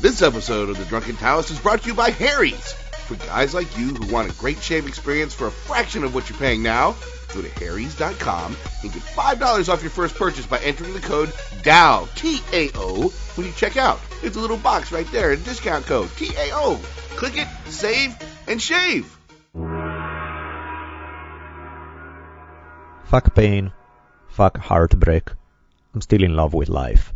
This episode of the Drunken Taoist is brought to you by Harry's. For guys like you who want a great shave experience for a fraction of what you're paying now, go to harrys.com and get $5 off your first purchase by entering the code DAO, T-A-O, when you check out. It's a little box right there, a discount code, T-A-O. Click it, save, and shave. Fuck pain. Fuck heartbreak. I'm still in love with life.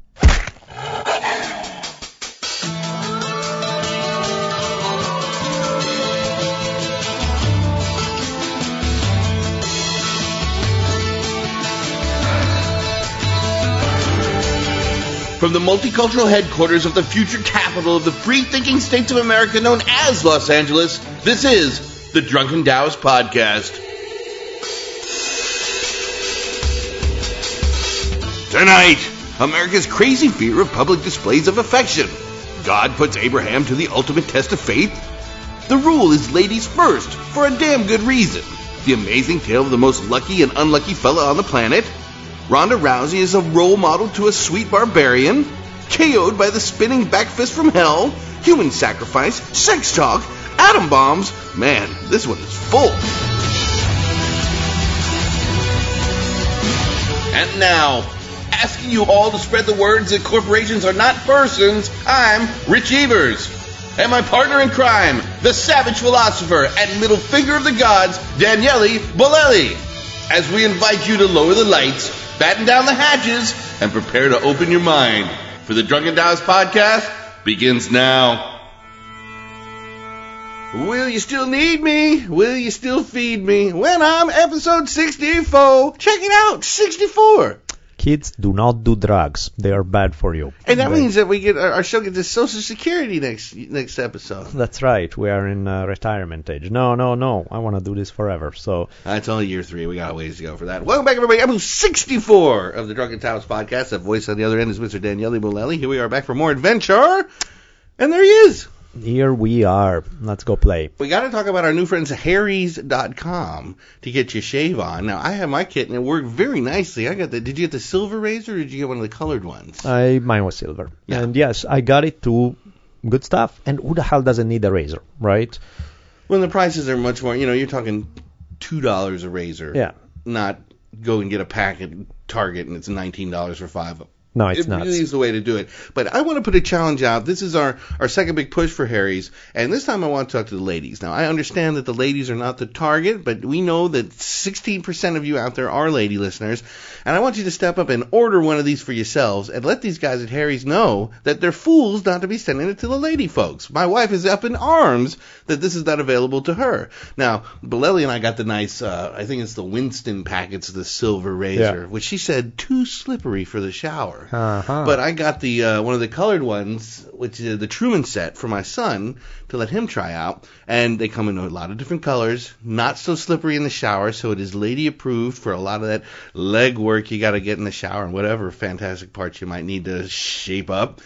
From the multicultural headquarters of the future capital of the free thinking states of America known as Los Angeles, this is the Drunken Taoist Podcast. Tonight, America's crazy fear of public displays of affection. God puts Abraham to the ultimate test of faith. The rule is ladies first, for a damn good reason. The amazing tale of the most lucky and unlucky fella on the planet. Ronda Rousey is a role model to a sweet barbarian. KO'd by the spinning back fist from hell. Human sacrifice. Sex talk. Atom bombs. Man, this one is full. And now, asking you all to spread the words that corporations are not persons, I'm Rich Evers. And my partner in crime, the savage philosopher and middle finger of the gods, Daniele Bolelli. As we invite you to lower the lights, batten down the hatches, and prepare to open your mind. For the Drunken Taoist podcast begins now. Will you still need me? Will you still feed me? When I'm episode 64. Check it out, 64. Kids do not do drugs. They are bad for you. And that means that we get our show gets the Social Security next next episode. That's right. We are in uh, retirement age. No, no, no. I want to do this forever. So, That's only year three. We got a ways to go for that. Welcome back, everybody. Episode 64 of the Drunken Taoist podcast. That voice on the other end is Mr. Daniele Bolelli. Here we are back for more adventure. And there he is. Here we are. Let's go play. We got to talk about our new friends, Harry's.com, to get your shave on. Now, I have my kit, and it worked very nicely. I got the. Did you get the silver razor, or did you get one of the colored ones? I mine was silver. Yeah. And yes, I got it too. Good stuff. And who the hell doesn't need a razor, right? When the prices are much more, you know, you're talking two dollars a razor. Yeah. Not go and get a pack at Target and it's nineteen dollars for five. No, it's not. it nuts. really is the way to do it. But I want to put a challenge out. This is our, our second big push for Harry's, and this time I want to talk to the ladies. Now, I understand that the ladies are not the target, but we know that 16% of you out there are lady listeners, and I want you to step up and order one of these for yourselves and let these guys at Harry's know that they're fools not to be sending it to the lady folks. My wife is up in arms that this is not available to her. Now, Bolelli and I got the nice, uh, I think it's the Winston packets, the silver razor, Yeah. which she said too slippery for the shower. Uh-huh. But I got the uh, one of the colored ones, which is the Truman set for my son to let him try out, and they come in a lot of different colors, not so slippery in the shower, so it is lady approved for a lot of that leg work you got to get in the shower and whatever fantastic parts you might need to shape up.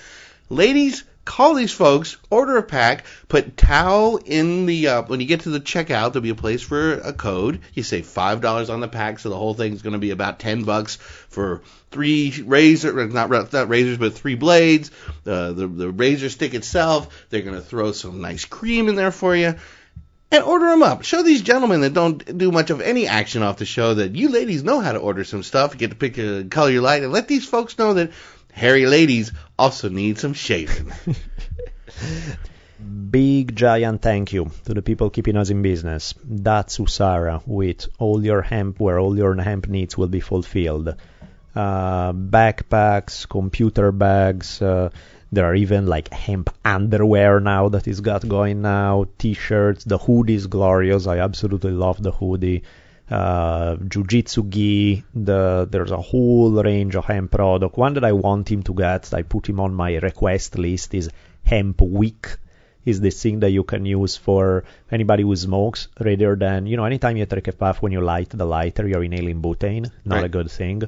Ladies, call these folks, order a pack, put towel in the uh, when you get to the checkout, there'll be a place for a code. You say five dollars on the pack, so the whole thing's going to be about ten bucks for three razor, not not razors, but three blades. Uh, the the razor stick itself. They're going to throw some nice cream in there for you. And order them up. Show these gentlemen that don't do much of any action off the show that you ladies know how to order some stuff, get to pick a color you like, and let these folks know that hairy ladies also need some shaving. Big giant thank you to the people keeping us in business. That's Usara with all your hemp where all your hemp needs will be fulfilled. Uh, backpacks, computer bags, uh, there are even like hemp underwear now that is got going now, t-shirts, the hoodie is glorious. I absolutely love the hoodie. Uh, jujitsu gi, the, there's a whole range of hemp product. One that I want him to get, I put him on my request list is hemp wick is this thing that you can use for anybody who smokes rather than, you know, anytime you take a puff when you light the lighter, you're inhaling butane. Not a good thing.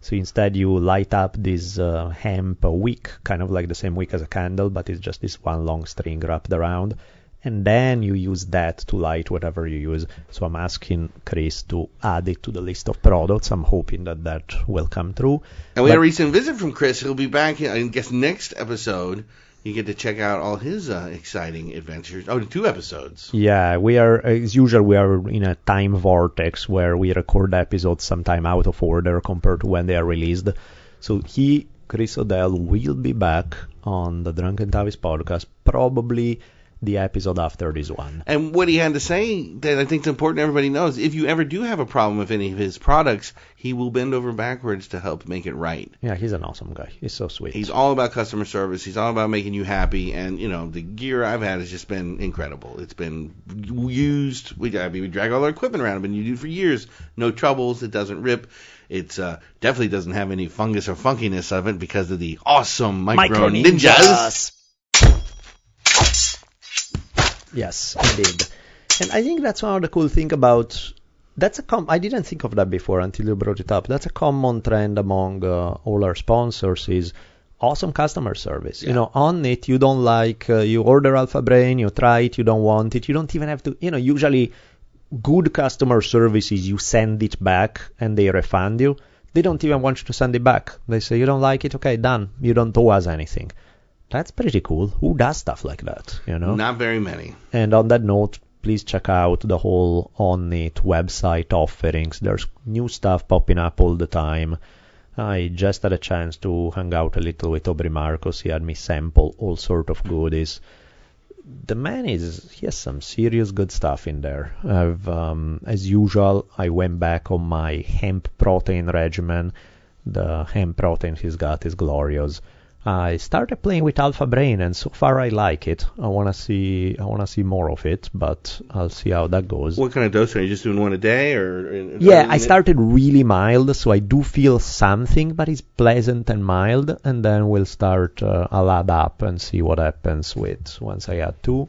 So instead you light up this uh, hemp wick, kind of like the same wick as a candle, but it's just this one long string wrapped around. And then you use that to light whatever you use. So I'm asking Chris to add it to the list of products. I'm hoping that that will come through. And we had a recent visit from Chris. He'll be back, I guess, next episode you get to check out all his uh, exciting adventures. Oh, two episodes. Yeah, we are as usual. We are in a time vortex where we record episodes sometime out of order compared to when they are released. So he, Chris O'Dell, will be back on the Drunken Taoist podcast probably the episode after this one. And what he had to say that I think is important everybody knows, if you ever do have a problem with any of his products, he will bend over backwards to help make it right. Yeah, he's an awesome guy. He's so sweet. He's all about customer service. He's all about making you happy. And, you know, the gear I've had has just been incredible. It's been used. We, I mean, we drag all our equipment around. It's been used for years. No troubles. It doesn't rip. It's uh, definitely doesn't have any fungus or funkiness of it because of the awesome micro, Micro ninjas. ninjas. Yes, indeed. And I think that's one of the cool thing about that's a com- I didn't think of that before until you brought it up. That's a common trend among uh, all our sponsors is awesome customer service. You know, on it you don't like uh, you order Alpha Brain, you try it, you don't want it, you don't even have to. You know, usually good customer service is you send it back and they refund you. They don't even want you to send it back. They say you don't like it, okay, done. You don't owe us anything. That's pretty cool. Who does stuff like that? You know. Not very many. And on that note, please check out the whole Onnit website offerings. There's new stuff popping up all the time. I just had a chance to hang out a little with Aubrey Marcus. He had me sample all sort of goodies. The man is he has some serious good stuff in there. I've, um, as usual, I went back on my hemp protein regimen. The hemp protein he's got is glorious. I started playing with Alpha Brain, and so far I like it. I wanna see, I wanna see more of it, but I'll see how that goes. What kind of dose are you just doing one a day or? Yeah, I started really mild, so I do feel something, but it's pleasant and mild, and then we'll start. Uh, I'll add up and see what happens with once I add two.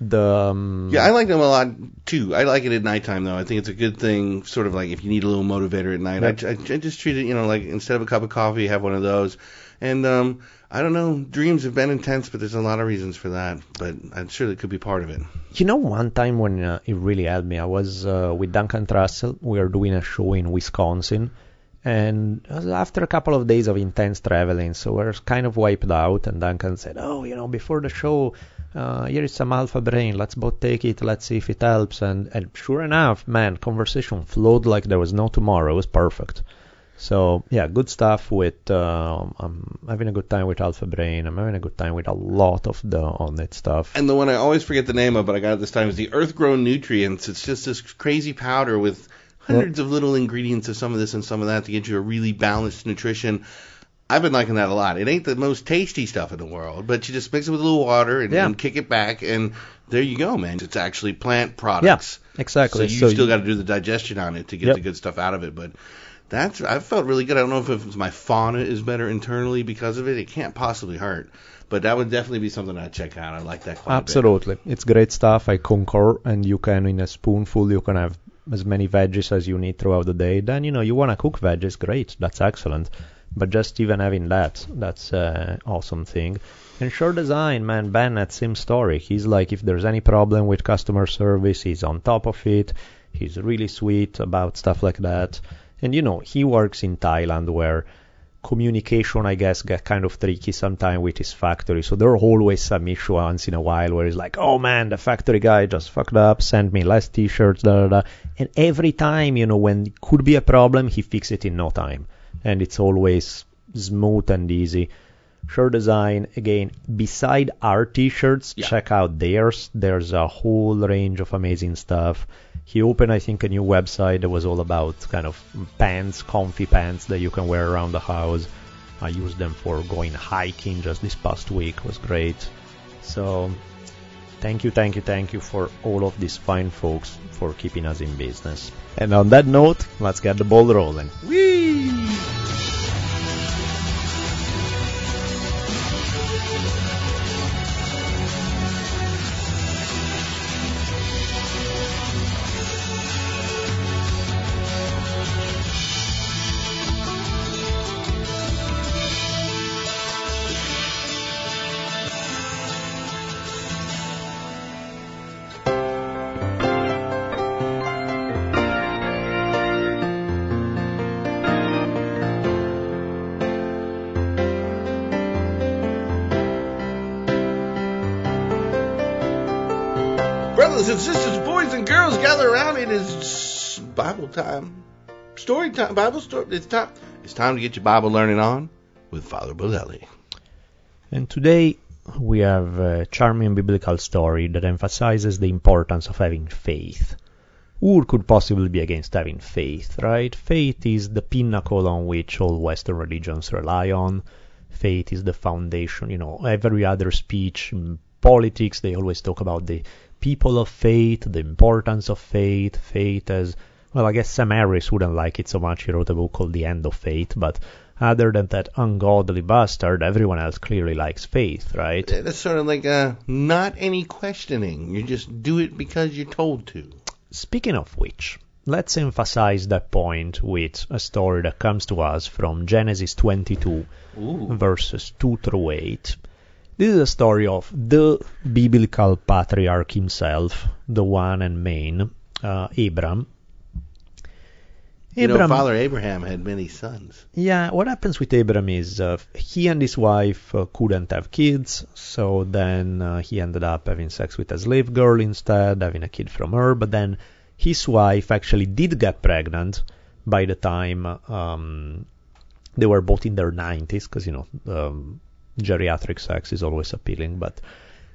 The um, Yeah, I like them a lot too. I like it at nighttime though. I think it's a good thing, sort of like if you need a little motivator at night. I, I, I just treat it, you know, like instead of a cup of coffee, have one of those. And um, I don't know, dreams have been intense, but there's a lot of reasons for that. But I'm sure that could be part of it. You know, one time when uh, it really helped me, I was uh, with Duncan Trussell. We were doing a show in Wisconsin, and after a couple of days of intense traveling, so we're kind of wiped out. And Duncan said, "Oh, you know, before the show, uh, here is some Alpha Brain. Let's both take it. Let's see if it helps." And, and sure enough, man, conversation flowed like there was no tomorrow. It was perfect. So yeah, good stuff with. Um, I'm having a good time with Alpha Brain. I'm having a good time with a lot of the Onnit stuff. And the one I always forget the name of, but I got it this time, is the Earth Grown Nutrients. It's just this crazy powder with hundreds of little ingredients of some of this and some of that to get you a really balanced nutrition. I've been liking that a lot. It ain't the most tasty stuff in the world, but you just mix it with a little water and, Yeah. and kick it back, and there you go, man. It's actually plant products. Yeah, exactly. So you So still got to do the digestion on it to get Yep. the good stuff out of it. But that's I felt really good. I don't know if it's my fauna is better internally because of it. It can't possibly hurt. But that would definitely be something I'd check out. I like that quite a bit. Absolutely. It's great stuff. I concur. And you can, in a spoonful, you can have as many veggies as you need throughout the day. Then, you know, you want to cook veggies, great. That's excellent. But just even having that, that's an awesome thing. And Sure Design, man, Bennett, same story. He's like, if there's any problem with customer service, he's on top of it. He's really sweet about stuff like that. And, you know, he works in Thailand where communication, I guess, get kind of tricky sometimes with his factory. So there are always some issue once in a while where he's like, oh man, the factory guy just fucked up, sent me less t-shirts, da da da. And every time, you know, when it could be a problem, he fixes it in no time. And it's always smooth and easy. Sure Design, again, beside our t-shirts, Yeah. check out theirs. There's a whole range of amazing stuff. He opened, I think, a new website that was all about kind of pants, comfy pants that you can wear around the house. I used them for going hiking just this past week. It was great. So, thank you, thank you, thank you for all of these fine folks for keeping us in business. And on that note, let's get the ball rolling. Whee! Bible time, story time, Bible story. It's time. It's time to get your Bible learning on with Father Bolelli. And today we have a charming biblical story that emphasizes the importance of having faith. Who could possibly be against having faith, right? Faith is the pinnacle on which all Western religions rely on. Faith is the foundation, you know, every other speech, politics, they always talk about the people of faith, the importance of faith, faith as well, I guess Sam Harris wouldn't like it so much. He wrote a book called The End of Faith, but other than that ungodly bastard, everyone else clearly likes faith, right? That's sort of like uh, not any questioning. You just do it because you're told to. Speaking of which, let's emphasize that point with a story that comes to us from Genesis 22, Ooh. verses 2 through 8. This is a story of the biblical patriarch himself, the one and main, uh, Abram. You know, Father Abraham had many sons. Yeah, what happens with Abram is uh, he and his wife uh, couldn't have kids, so then uh, he ended up having sex with a slave girl instead, having a kid from her. But then his wife actually did get pregnant by the time um, they were both in their 90s, because you know um, geriatric sex is always appealing. But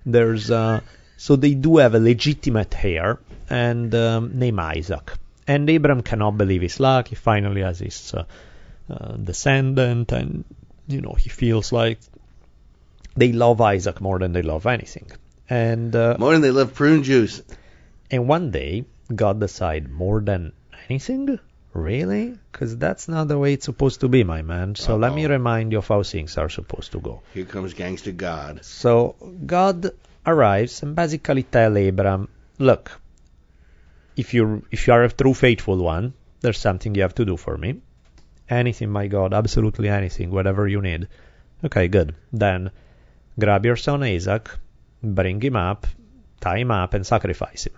there's uh, so they do have a legitimate heir and um, named Isaac. And Abram cannot believe his luck. He finally has his uh, uh, descendant, and you know he feels like they love Isaac more than they love anything. And uh, more than they love prune juice. And one day, God decide more than anything. Really? Because that's not the way it's supposed to be, my man. So Uh-oh. let me remind you of how things are supposed to go. Here comes gangster God. So God arrives and basically tell Abram, look, if you if you are a true faithful one, there's something you have to do for me. Anything, my God, absolutely anything, whatever you need. Okay, good. Then grab your son Isaac, bring him up, tie him up, and sacrifice him.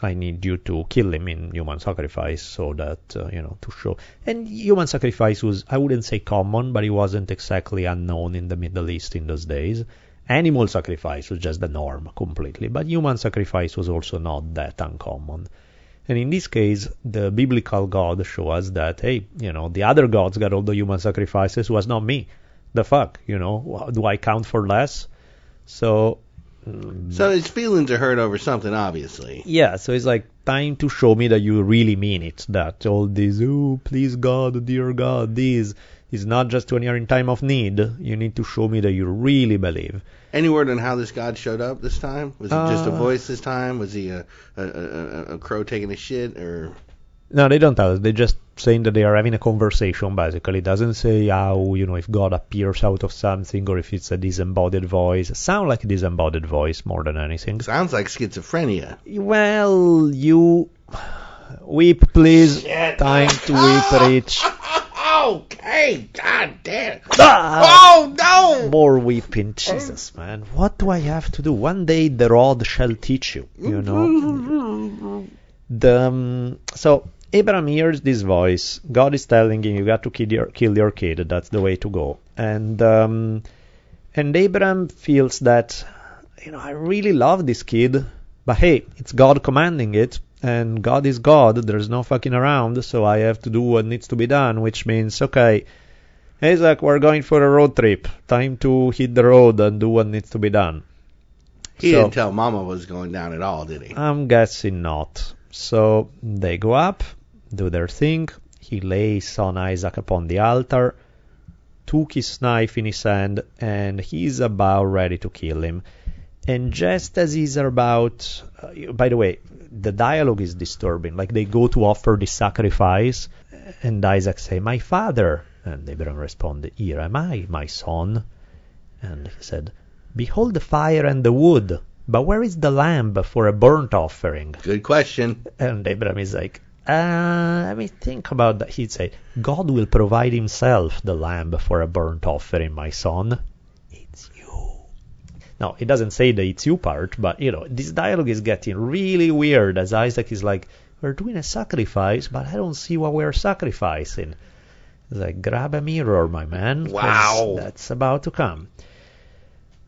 I need you to kill him in human sacrifice so that, uh, you know, to show. And human sacrifice was, I wouldn't say common, but it wasn't exactly unknown in the Middle East in those days. Animal sacrifice was just the norm completely, but human sacrifice was also not that uncommon. And in this case, the biblical God show us that, hey, you know, the other gods got all the human sacrifices, was not me. The fuck, you know, do I count for less? So mm, So his feelings are hurt over something, obviously. yeah, so it's like time to show me that you really mean it. That all this, oh, please God, dear God, this is not just when you're in time of need. You need to show me that you really believe. Any word on how this God showed up this time? Was it just a Uh, voice this time? Was he a a, a, a crow taking a shit, or No, they don't tell us. They're just saying that they are having a conversation, basically. It doesn't say how, you know, if God appears out of something or if it's a disembodied voice. It sounds like a disembodied voice more than anything. sounds like schizophrenia? Well, you... Weep, please. Shit. Time to weep, Rich. Okay, god damn. Ah! Oh no! More weeping, Jesus, man. What do I have to do? One day the rod shall teach you, you know. The, um, so Abraham hears this voice. God is telling him, "You got to kill your kill your kid. That's the way to go." And um, and Abraham feels that, you know, I really love this kid, but hey, it's God commanding it, and God is God. There's no fucking around, so I have to do what needs to be done, which means, okay, Isaac, we're going for a road trip. Time to hit the road and do what needs to be done. He So- didn't tell Mama was going down at all, did he? I'm guessing not. So they go up, do their thing. He lays son Isaac upon the altar, took his knife in his hand, and he's about ready to kill him. And just as he's about, uh, by the way, the dialogue is disturbing. Like they go to offer the sacrifice, and Isaac say, "My father," and Abraham responded, "Here am I, my son." And he said, "Behold the fire and the wood, but where is the lamb for a burnt offering?" Good question. And Abraham is like, uh, let me think about that. He'd say, God will provide himself the lamb for a burnt offering, my son. It's you. No, it doesn't say the it's you part, but you know, this dialogue is getting really weird as Isaac is like, we're doing a sacrifice, but I don't see what we're sacrificing. It's like, grab a mirror, my man. Wow. That's about to come.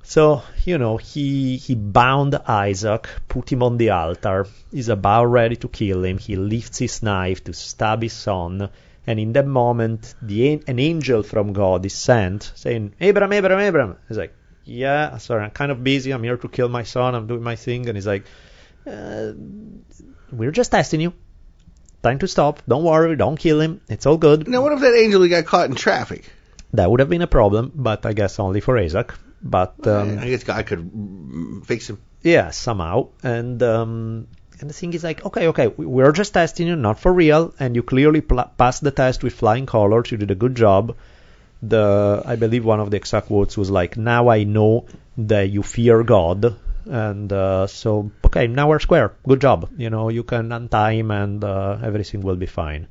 So, you know, he he bound Isaac, put him on the altar. He's about ready to kill him. He lifts his knife to stab his son. And in that moment, the an angel from God is sent, saying, "Abraham, Abraham, Abraham." He's like, "Yeah, sorry, I'm kind of busy. I'm here to kill my son. I'm doing my thing." And he's like, uh, "We're just testing you. Time to stop. Don't worry. Don't kill him. It's all good." Now, what if that angel got caught in traffic? That would have been a problem, but I guess only for Isaac. But um, I guess God could fix him. yeah, somehow. And um, and the thing is like, okay, okay, we- we're just testing you, not for real, and you clearly pl- passed the test with flying colors. You did a good job. The I believe one of the exact words was like, "Now I know that you fear God." And uh, so, okay, now we're square. Good job. You know, you can untie him, and uh, everything will be fine.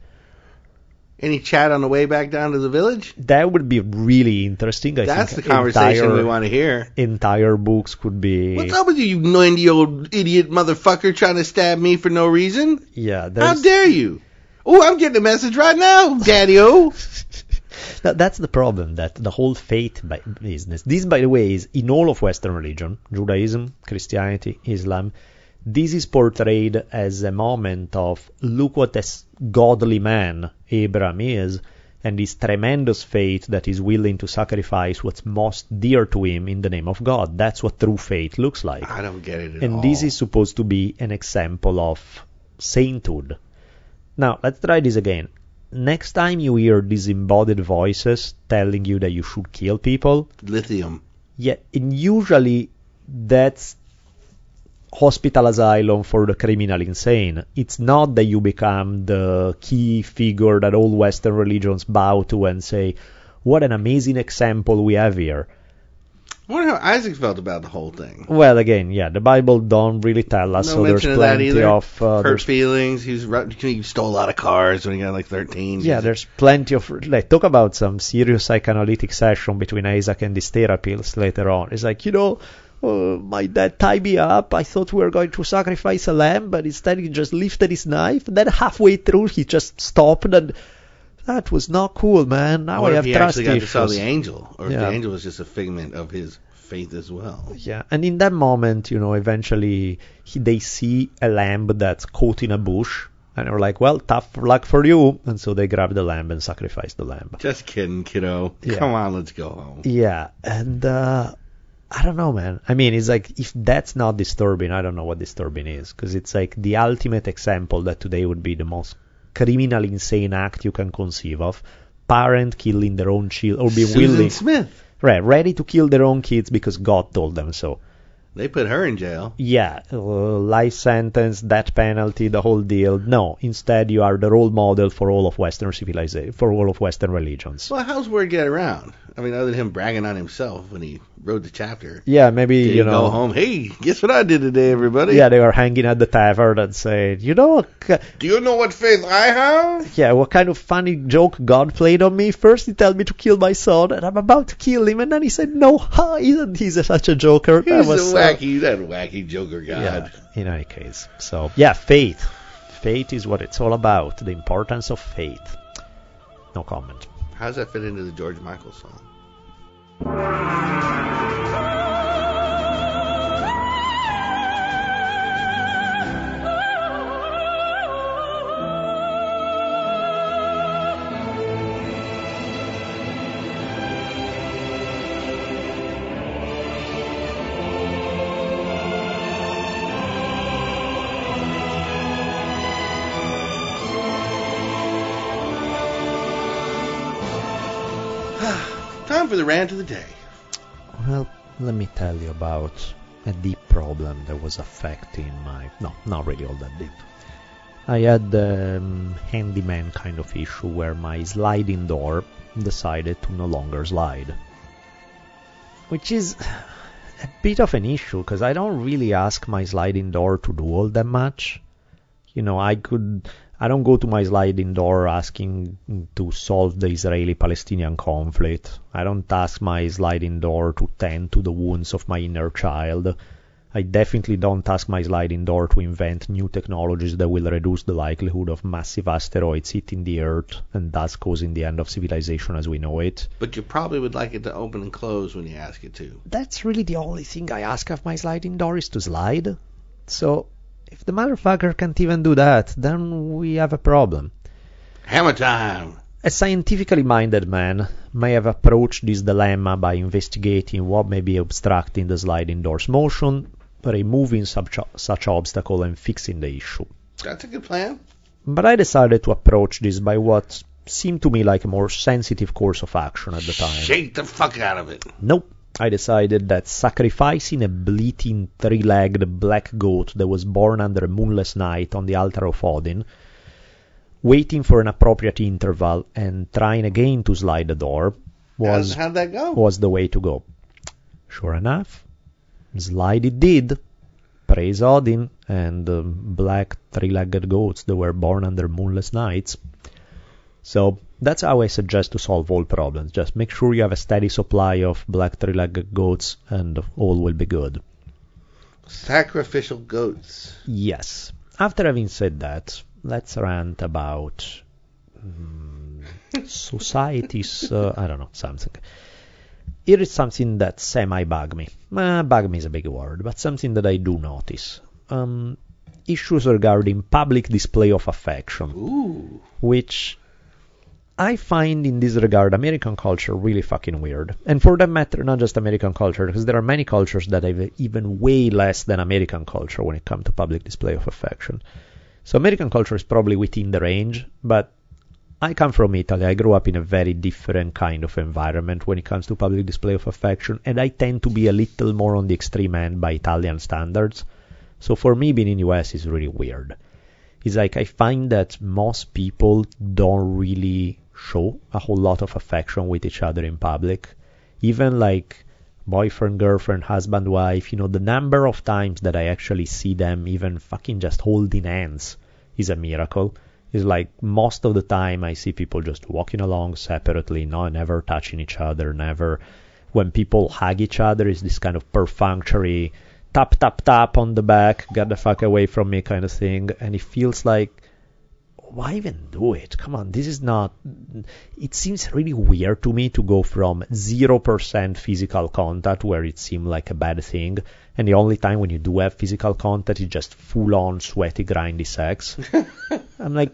Any chat on the way back down to the village? That would be really interesting. I That's the conversation entire, we want to hear. Entire books could be. What's up with you, you 90 old idiot motherfucker trying to stab me for no reason? Yeah, How dare you? Oh, I'm getting a message right now, Daddy O. That, that's the problem, that the whole faith business. This, by the way, is in all of Western religion, Judaism, Christianity, Islam. This is portrayed as a moment of look what a godly man Abraham is, and his tremendous faith that is willing to sacrifice what's most dear to him in the name of God. That's what true faith looks like. I don't get it at And all. this is supposed to be an example of sainthood. Now, let's try this again. Next time you hear disembodied voices telling you that you should kill people, lithium. yeah, and usually that's hospital asylum for the criminal insane. It's not that you become the key figure that all Western religions bow to and say, what an amazing example we have here. I wonder how Isaac felt about the whole thing. Well, again, yeah, the Bible don't really tell us, No so there's of that plenty either. of uh, Hurt feelings. He was he stole a lot of cars when he got like 13. Yeah, there's plenty of like talk about some serious psychoanalytic session between Isaac and his therapist later on. It's like you know, uh, my dad tied me up. I thought we were going to sacrifice a lamb, but instead he just lifted his knife. And then halfway through, he just stopped, and that was not cool, man. Now What I if have he trust actually got to saw the angel, or if the angel was just a figment of his faith as well? Yeah, and in that moment, you know, eventually he, they see a lamb that's caught in a bush, and they're like, "Well, tough luck for you," and so they grab the lamb and sacrifice the lamb. Just kidding, kiddo. Yeah. Come on, let's go home. Yeah, and uh, I don't know, man. I mean, it's like if that's not disturbing, I don't know what disturbing is, because it's like the ultimate example that today would be the most criminal, insane act you can conceive of. Parent killing their own child, or be Susan willing, Smith. right, ready to kill their own kids because God told them so. They put her in jail. Yeah, uh, life sentence, death penalty, the whole deal. No, instead you are the role model for all of Western civilization, for all of Western religions. Well, how's word get around? I mean, other than him bragging on himself when he wrote the chapter. Yeah, maybe Did you know. go home? Hey, guess what I did today, everybody? Yeah, they were hanging at the tavern and saying, you know, Do you know what faith I have? yeah, what kind of funny joke God played on me? First he told me to kill my son, and I'm about to kill him, and then he said, no, ha, isn't he such a joker? That He's a was so- wacky, that wacky Joker god. Yeah, in any case. So, yeah, faith. Faith is what it's all about, the importance of faith. No comment. How does that fit into the George Michael song? Time for the rant of the day. Well, let me tell you about a deep problem that was affecting my. No, not really all that deep. I had a um, handyman kind of issue where my sliding door decided to no longer slide. Which is a bit of an issue because I don't really ask my sliding door to do all that much. You know, I could. I don't go to my sliding door asking to solve the Israeli Palestinian conflict. I don't ask my sliding door to tend to the wounds of my inner child. I definitely don't ask my sliding door to invent new technologies that will reduce the likelihood of massive asteroids hitting the Earth and thus causing the end of civilization as we know it. But you probably would like it to open and close when you ask it to. That's really the only thing I ask of my sliding door is to slide. So if the motherfucker can't even do that, then we have a problem. Hammer time! A scientifically minded man may have approached this dilemma by investigating what may be obstructing the sliding door's motion, removing such, such obstacle and fixing the issue. That's a good plan. But I decided to approach this by what seemed to me like a more sensitive course of action at the time. Shake the fuck out of it. Nope. I decided that sacrificing a bleating three-legged black goat that was born under a moonless night on the altar of Odin, waiting for an appropriate interval and trying again to slide the door was How'd, that go? was the way to go. Sure enough, slide it did. Praise Odin and the black three-legged goats that were born under moonless nights. So that's how I suggest to solve all problems. Just make sure you have a steady supply of black three-legged goats and all will be good. Sacrificial goats. Yes. After having said that, let's rant about mm, society's, uh, I don't know, something. Here is something that semi bug me. Uh, bug me is a big word, but something that I do notice. Um, issues regarding public display of affection, Ooh. which I find in this regard American culture really fucking weird. And for that matter, not just American culture, because there are many cultures that have even way less than American culture when it comes to public display of affection. So American culture is probably within the range, but I come from Italy. I grew up in a very different kind of environment when it comes to public display of affection, and I tend to be a little more on the extreme end by Italian standards. So for me, being in the US is really weird. It's like I find that most people don't really show a whole lot of affection with each other in public. Even like boyfriend, girlfriend, husband, wife, you know, the number of times that I actually see them even fucking just holding hands is a miracle. It's like most of the time I see people just walking along separately, no, never touching each other, never. When people hug each other, is this kind of perfunctory tap, tap, tap on the back, get the fuck away from me kind of thing. And it feels like why even do it? Come on, this is not. It seems really weird to me to go from 0% physical contact, where it seemed like a bad thing, and the only time when you do have physical contact is just full on sweaty, grindy sex. I'm like.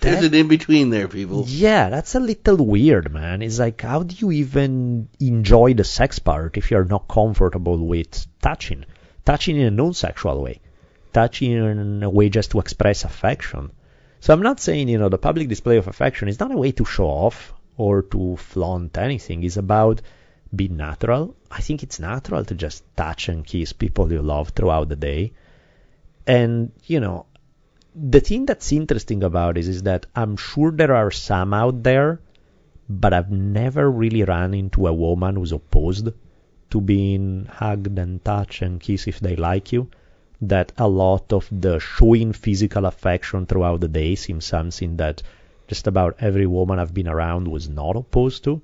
There's an in between there, people. Yeah, that's a little weird, man. It's like, how do you even enjoy the sex part if you're not comfortable with touching? Touching in a non sexual way, touching in a way just to express affection. So I'm not saying, you know, the public display of affection is not a way to show off or to flaunt anything. It's about being natural. I think it's natural to just touch and kiss people you love throughout the day. And, you know, the thing that's interesting about this is that I'm sure there are some out there, but I've never really run into a woman who's opposed to being hugged and touched and kissed if they like you that a lot of the showing physical affection throughout the day seems something that just about every woman I've been around was not opposed to.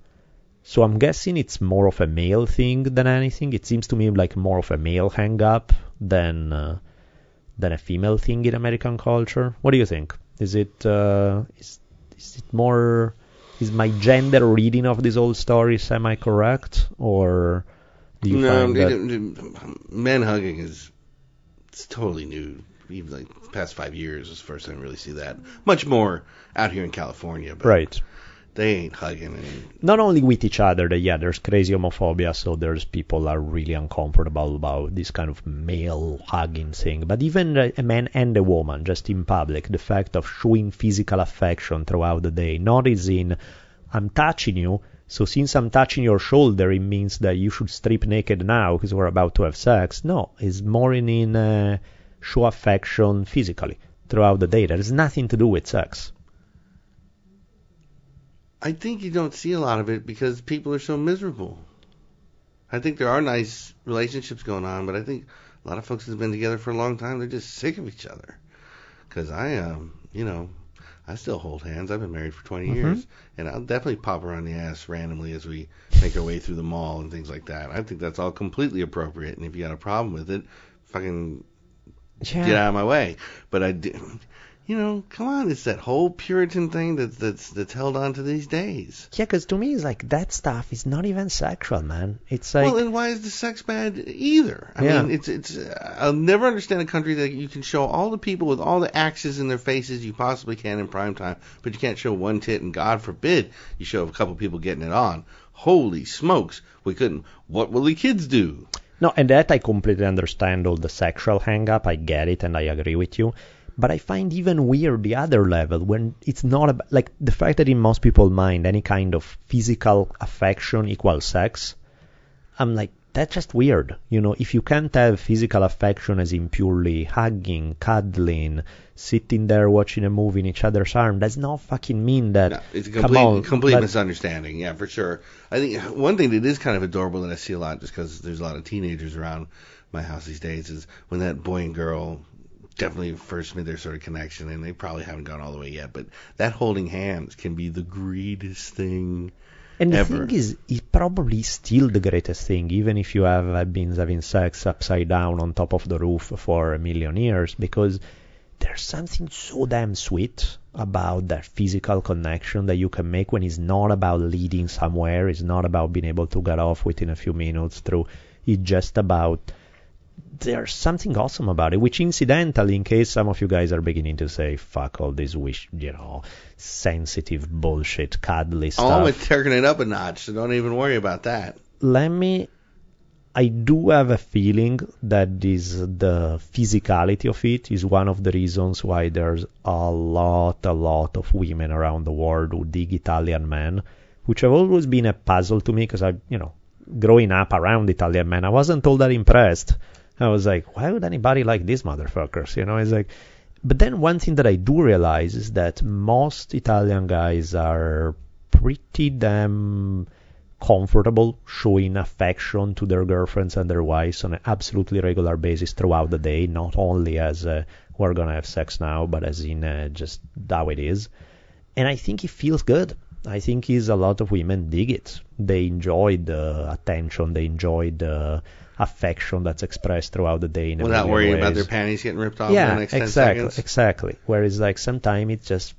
So I'm guessing it's more of a male thing than anything. It seems to me like more of a male hang up than uh, than a female thing in American culture. What do you think? Is it uh, is is it more is my gender reading of this whole story semi correct or do you no, find that men hugging is it's totally new. Even like the past five years is the first time I really see that. Much more out here in California, but right? they ain't hugging. And not only with each other, that yeah, there's crazy homophobia, so there's people are really uncomfortable about this kind of male hugging thing. But even a a man and a woman, just in public, the fact of showing physical affection throughout the day, not as in I'm touching you, so since I'm touching your shoulder, it means that you should strip naked now because we're about to have sex. No, it's more in, in uh, show affection physically throughout the day. That has nothing to do with sex. I think you don't see a lot of it because people are so miserable. I think there are nice relationships going on, but I think a lot of folks have been together for a long time, they're just sick of each other. Because I, um, you know, I still hold hands. I've been married for 20 Mhm. years, and I'll definitely pop her on the ass randomly as we make our way through the mall and things like that. I think that's all completely appropriate. And if you got a problem with it, fucking Yeah. get out of my way. But I, di- you know, come on, it's that whole Puritan thing that, that's that's held on to these days. Yeah, 'cause to me, it's like that stuff is not even sexual, man. It's like well, and why is the sex bad either? I Yeah. mean, it's it's. I'll never understand a country that you can show all the people with all the axes in their faces you possibly can in prime time, but you can't show one tit, and God forbid you show a couple people getting it on. Holy smokes, we couldn't. What will the kids do? No, and that I completely understand all the sexual hang up. I get it and I agree with you. But I find even weird the other level when it's not about, like the fact that in most people's mind any kind of physical affection equals sex. I'm like, that's just weird. You know, if you can't have physical affection as in purely hugging, cuddling, sitting there watching a movie in each other's arm, does not fucking mean that. No, it's a complete, on, complete but- misunderstanding. Yeah, for sure. I think one thing that is kind of adorable that I see a lot, just because there's a lot of teenagers around my house these days, is when that boy and girl definitely first made their sort of connection, and they probably haven't gone all the way yet, but that holding hands can be the greatest thing. And the ever. thing is, it's probably still the greatest thing, even if you have uh, been having sex upside down on top of the roof for a million years, because there's something so damn sweet about that physical connection that you can make when it's not about leading somewhere, it's not about being able to get off within a few minutes through, it's just about there's something awesome about it, which incidentally, in case some of you guys are beginning to say, fuck all this wish, you know, sensitive bullshit, cuddly stuff. Oh, it's turning it up a notch, so don't even worry about that. let me I do have a feeling that this the physicality of it is one of the reasons why there's a lot a lot of women around the world who dig Italian men, which have always been a puzzle to me because I you know growing up around Italian men I wasn't all that impressed. I was like, why would anybody like these motherfuckers? You know, it's like but then one thing that I do realize is that most Italian guys are pretty damn comfortable showing affection to their girlfriends and their wives on an absolutely regular basis throughout the day, not only as uh, we're gonna have sex now, but as in uh, just how it is. And I think it feels good. I think is a lot of women dig it. They enjoy the attention. They enjoy the affection that's expressed throughout the day in a Without worrying ways about their panties getting ripped off yeah, the next exactly, exactly. Whereas like sometimes it's just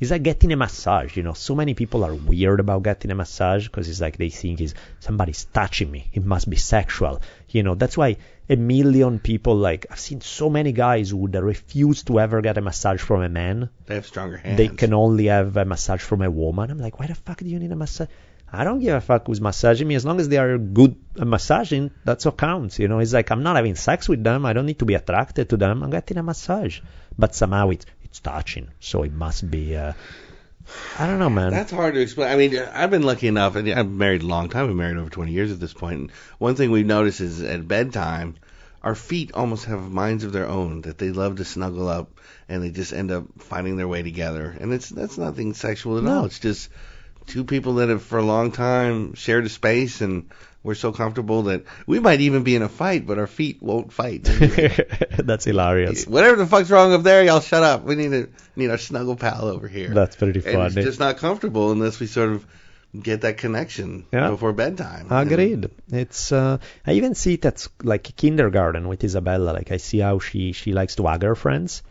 it's like getting a massage. You know, so many people are weird about getting a massage because it's like they think is somebody's touching me. It must be sexual. You know, that's why a million people like I've seen so many guys who would refuse to ever get a massage from a man. They have stronger hands. They can only have a massage from a woman. I'm like, why the fuck do you need a massage? I don't give a fuck who's massaging me as long as they are good at massaging. That's what counts. You know, it's like I'm not having sex with them. I don't need to be attracted to them. I'm getting a massage, but somehow it's it's touching, so it must be. Uh, I don't know, man. That's hard to explain. I mean, I've been lucky enough, and I've married a long time. I've married over 20 years at this point. And one thing we've noticed is at bedtime, our feet almost have minds of their own that they love to snuggle up, and they just end up finding their way together. And it's that's nothing sexual at No. all. It's just two people that have for a long time shared a space, and we're so comfortable that we might even be in a fight, but our feet won't fight. That's hilarious. Whatever the fuck's wrong up there, y'all shut up. We need a need our snuggle pal over here. That's pretty And it's funny. just not comfortable unless we sort of get that connection Yeah. before bedtime. Agreed. It's uh, I even see it at like kindergarten with Isabella. Like I see how she she likes to hug her friends.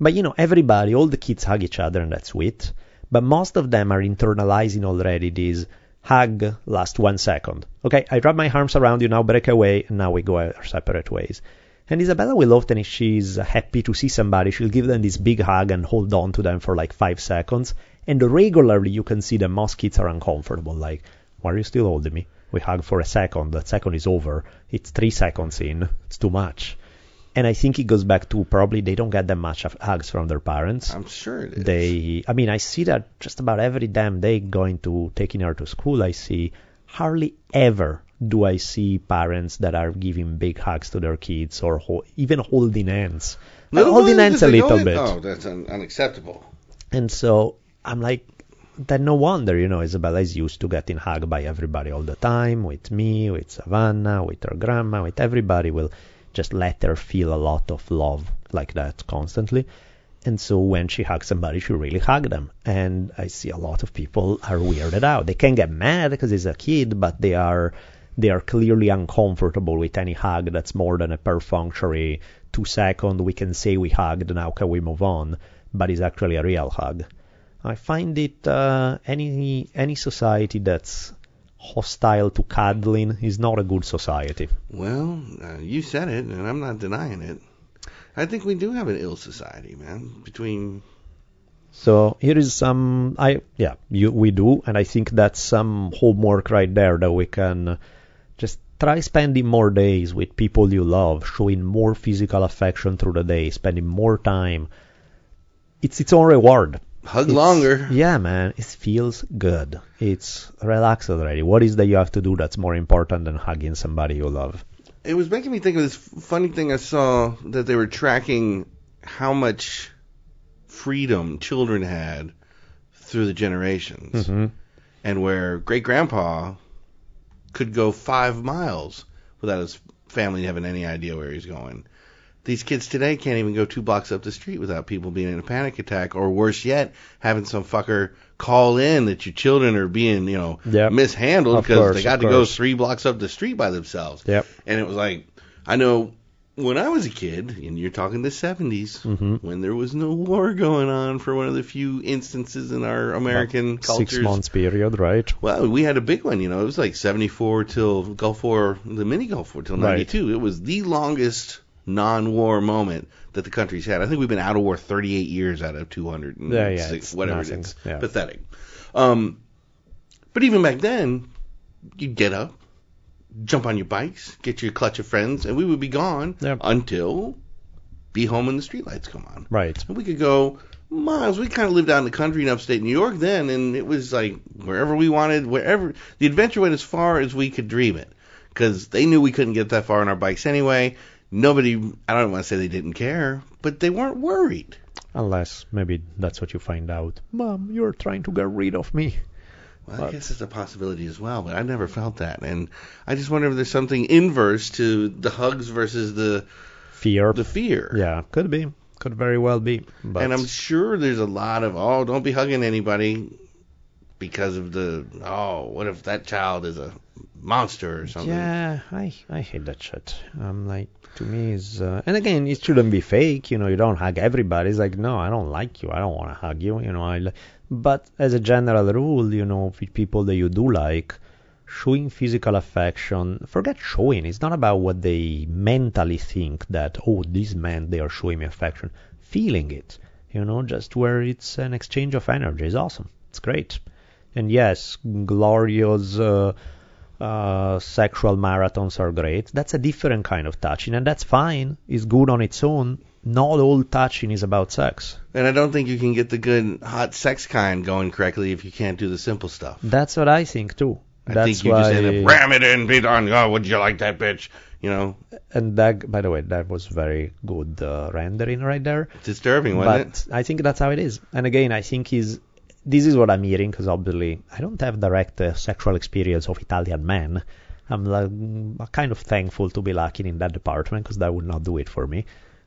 But you know, everybody, all the kids hug each other, and that's sweet. But most of them are internalizing already this hug last one second. Okay, I wrap my arms around you now, break away, and now we go our separate ways. And Isabella will often, if she's happy to see somebody, she'll give them this big hug and hold on to them for like five seconds. And regularly you can see that most kids are uncomfortable. Like, why are you still holding me? We hug for a second, that second is over. It's three seconds in. It's too much. And I think it goes back to probably they don't get that much of hugs from their parents. I'm sure it is. They, I mean, I see that just about every damn day going to taking her to school. I see hardly ever do I see parents that are giving big hugs to their kids or ho- even holding hands. Uh, little holding hands a as they go little bit. Oh, that's un- unacceptable. And so I'm like, then no wonder, you know, Isabella is used to getting hugged by everybody all the time, with me, with Savannah, with her grandma, with everybody will just let her feel a lot of love like that constantly. And so when she hugs somebody, she really hugs them. And I see a lot of people are weirded out. They can get mad because it's a kid, but they are they are clearly uncomfortable with any hug that's more than a perfunctory two second. We can say we hugged. Now can we move on? But it's actually a real hug. I find it uh, any any society that's hostile to cuddling is not a good society. Well, uh, you said it, and I'm not denying it. I think we do have an ill society, man. Between So here is some I yeah you, we do, and I think that's some homework right there that we can just try spending more days with people you love, showing more physical affection through the day, spending more time. It's its own reward. Hug It's- longer. Yeah, man, it feels good. It's relaxed already. What is that you have to do that's more important than hugging somebody you love? It was making me think of this funny thing I saw that they were tracking how much freedom children had through the generations, Mm-hmm. and where great grandpa could go five miles without his family having any idea where he's going. These kids today can't even go two blocks up the street without people being in a panic attack, or worse yet, having some fucker call in that your children are being, you know, Yep. mishandled because they got to go three blocks up the street by themselves. Yep. And it was like, I know when I was a kid, and you're talking the 70s, Mm-hmm. when there was no war going on for one of the few instances in our American cultures. Six months period, right? Well, we had a big one, you know. It was like 74 till Gulf War, the mini Gulf War till Right. 92. It was the longest non-war moment that the country's had. I think we've been out of war 38 years out of 206, Yeah, yeah, it's whatever nothing, it is. yeah. Pathetic. Um, but even back then, you'd get up, jump on your bikes, get your clutch of friends, and we would be gone Yep. until be home when the streetlights come on. Right. And we could go miles. We kind of lived out in the country in upstate New York then, and it was like wherever we wanted, wherever. The adventure went as far as we could dream it, because they knew we couldn't get that far on our bikes anyway. Nobody, I don't want to say they didn't care, but they weren't worried. Unless maybe that's what you find out. Mom, you're trying to get rid of me. Well, I guess it's a possibility as well, but I never felt that, and I just wonder if there's something inverse to the hugs versus the Fear. the fear. Yeah, could be. Could very well be. But And I'm sure there's a lot of oh, don't be hugging anybody because of the oh, what if that child is a monster or something? Yeah, I I hate that shit. I'm like to me is uh, and again it shouldn't be fake. You know, you don't hug everybody. It's like no, I don't like you. I don't want to hug you. You know, I. li- But as a general rule, you know, with people that you do like, showing physical affection, forget showing. It's not about what they mentally think that oh this man they are showing me affection. Feeling it. You know, just where it's an exchange of energy is awesome. It's great. And yes, glorious. Uh, uh, sexual marathons are great. That's a different kind of touching, and that's fine. It's good on its own. Not all touching is about sex. And I don't think you can get the good hot sex kind going correctly if you can't do the simple stuff. That's what I think too. I that's think you why, just end up ram it in, beat on. Oh, would you like that bitch? You know, and that, by the way, that was very good uh, rendering right there. disturbing, wasn't it? But I think that's how it is. And again, I think he's. This is what I'm hearing because obviously I don't have direct uh, sexual experience of Italian men. I'm like, mm, kind of thankful to be lacking in that department because that would not do it for me.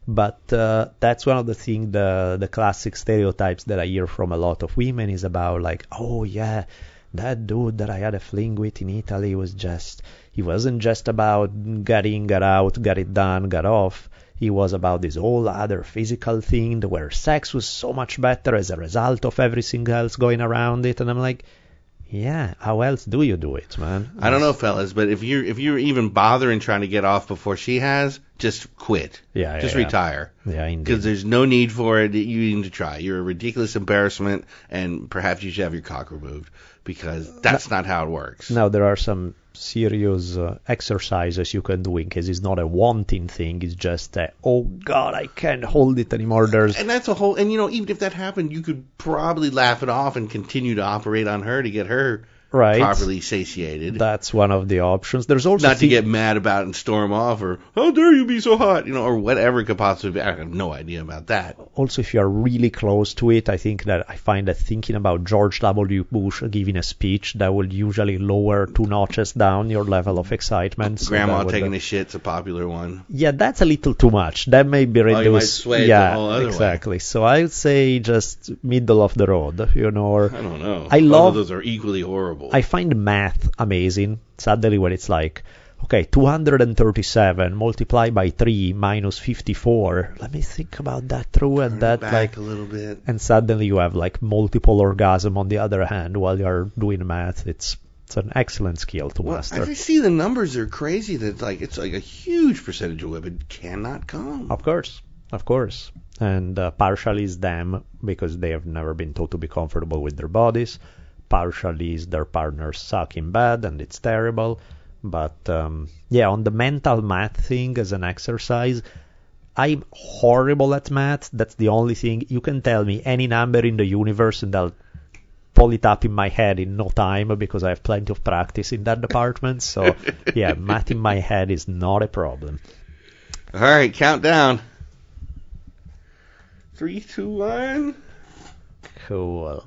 But uh, that's one of the things, the the classic stereotypes that I hear from a lot of women is about like, oh yeah, that dude that I had a fling with in Italy was just, he wasn't just about get in, get out, got it done, got off. He was about this whole other physical thing where sex was so much better as a result of everything else going around it. And I'm like, yeah, how else do you do it, man? I don't know, fellas, but if you're if you're even bothering trying to get off before she has, just quit. Yeah, yeah, just yeah. retire. Yeah, indeed. Because there's no need for it. You need to try. You're a ridiculous embarrassment, and perhaps you should have your cock removed because that's not how it works. Now there are some serious uh, exercises you can do in case it's not a wanting thing. It's just a, oh god, I can't hold it anymore. There's And that's a whole. And you know, even if that happened, you could probably laugh it off and continue to operate on her to get her Right. properly satiated. That's one of the options. There's also Not to get mad about and storm off, or how dare you be so hot, you know, or whatever it could possibly be. I have no idea about that. also if you're really close to it, I think that I find that thinking about George W. Bush giving a speech that will usually lower two notches down your level of excitement. so Grandma would- taking a shit's a popular one. Yeah, that's a little too much. That may be Oh, you reduced. the yeah, other way. exactly. So I would say just middle of the road, you know. Or I don't know. I love- of those are equally horrible. I find math amazing. Suddenly, when it's like, okay, 237 multiplied by 3 minus 54. Let me think about that through, and Turn that like a little bit. and suddenly you have like multiple orgasm on the other hand while you're doing math. It's it's an excellent skill to Well, master. I see the numbers are crazy. That like it's like a huge percentage of women cannot come. Of course, of course. And uh, partially is them because they have never been taught to be comfortable with their bodies. Partially is their partners suck in bed and it's terrible. But um, yeah, on the mental math thing as an exercise, I'm horrible at math. That's the only thing. You can tell me any number in the universe and I'll pull it up in my head in no time because I have plenty of practice in that department. So yeah, math in my head is not a problem. All right, countdown. Three, two, one. Cool.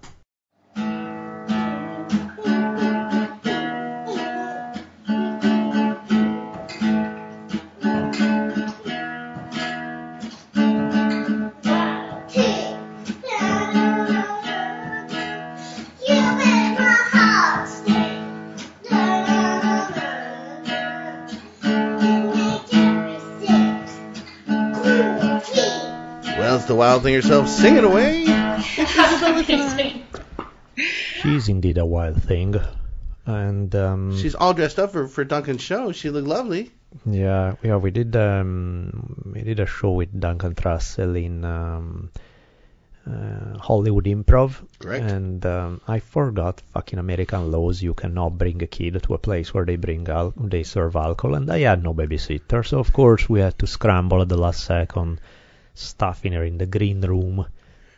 The wild thing herself Sing it away. She's indeed a wild thing. And um, She's all dressed up for for Duncan's show. She looked lovely. yeah, yeah, we did um, we did a show with Duncan Trussell in um, uh, Hollywood Improv, Correct. and um, I forgot fucking American laws. You cannot bring a kid to a place where they bring al- they serve alcohol, and I had no babysitter, so of course we had to scramble at the last second, stuffing her in the green room.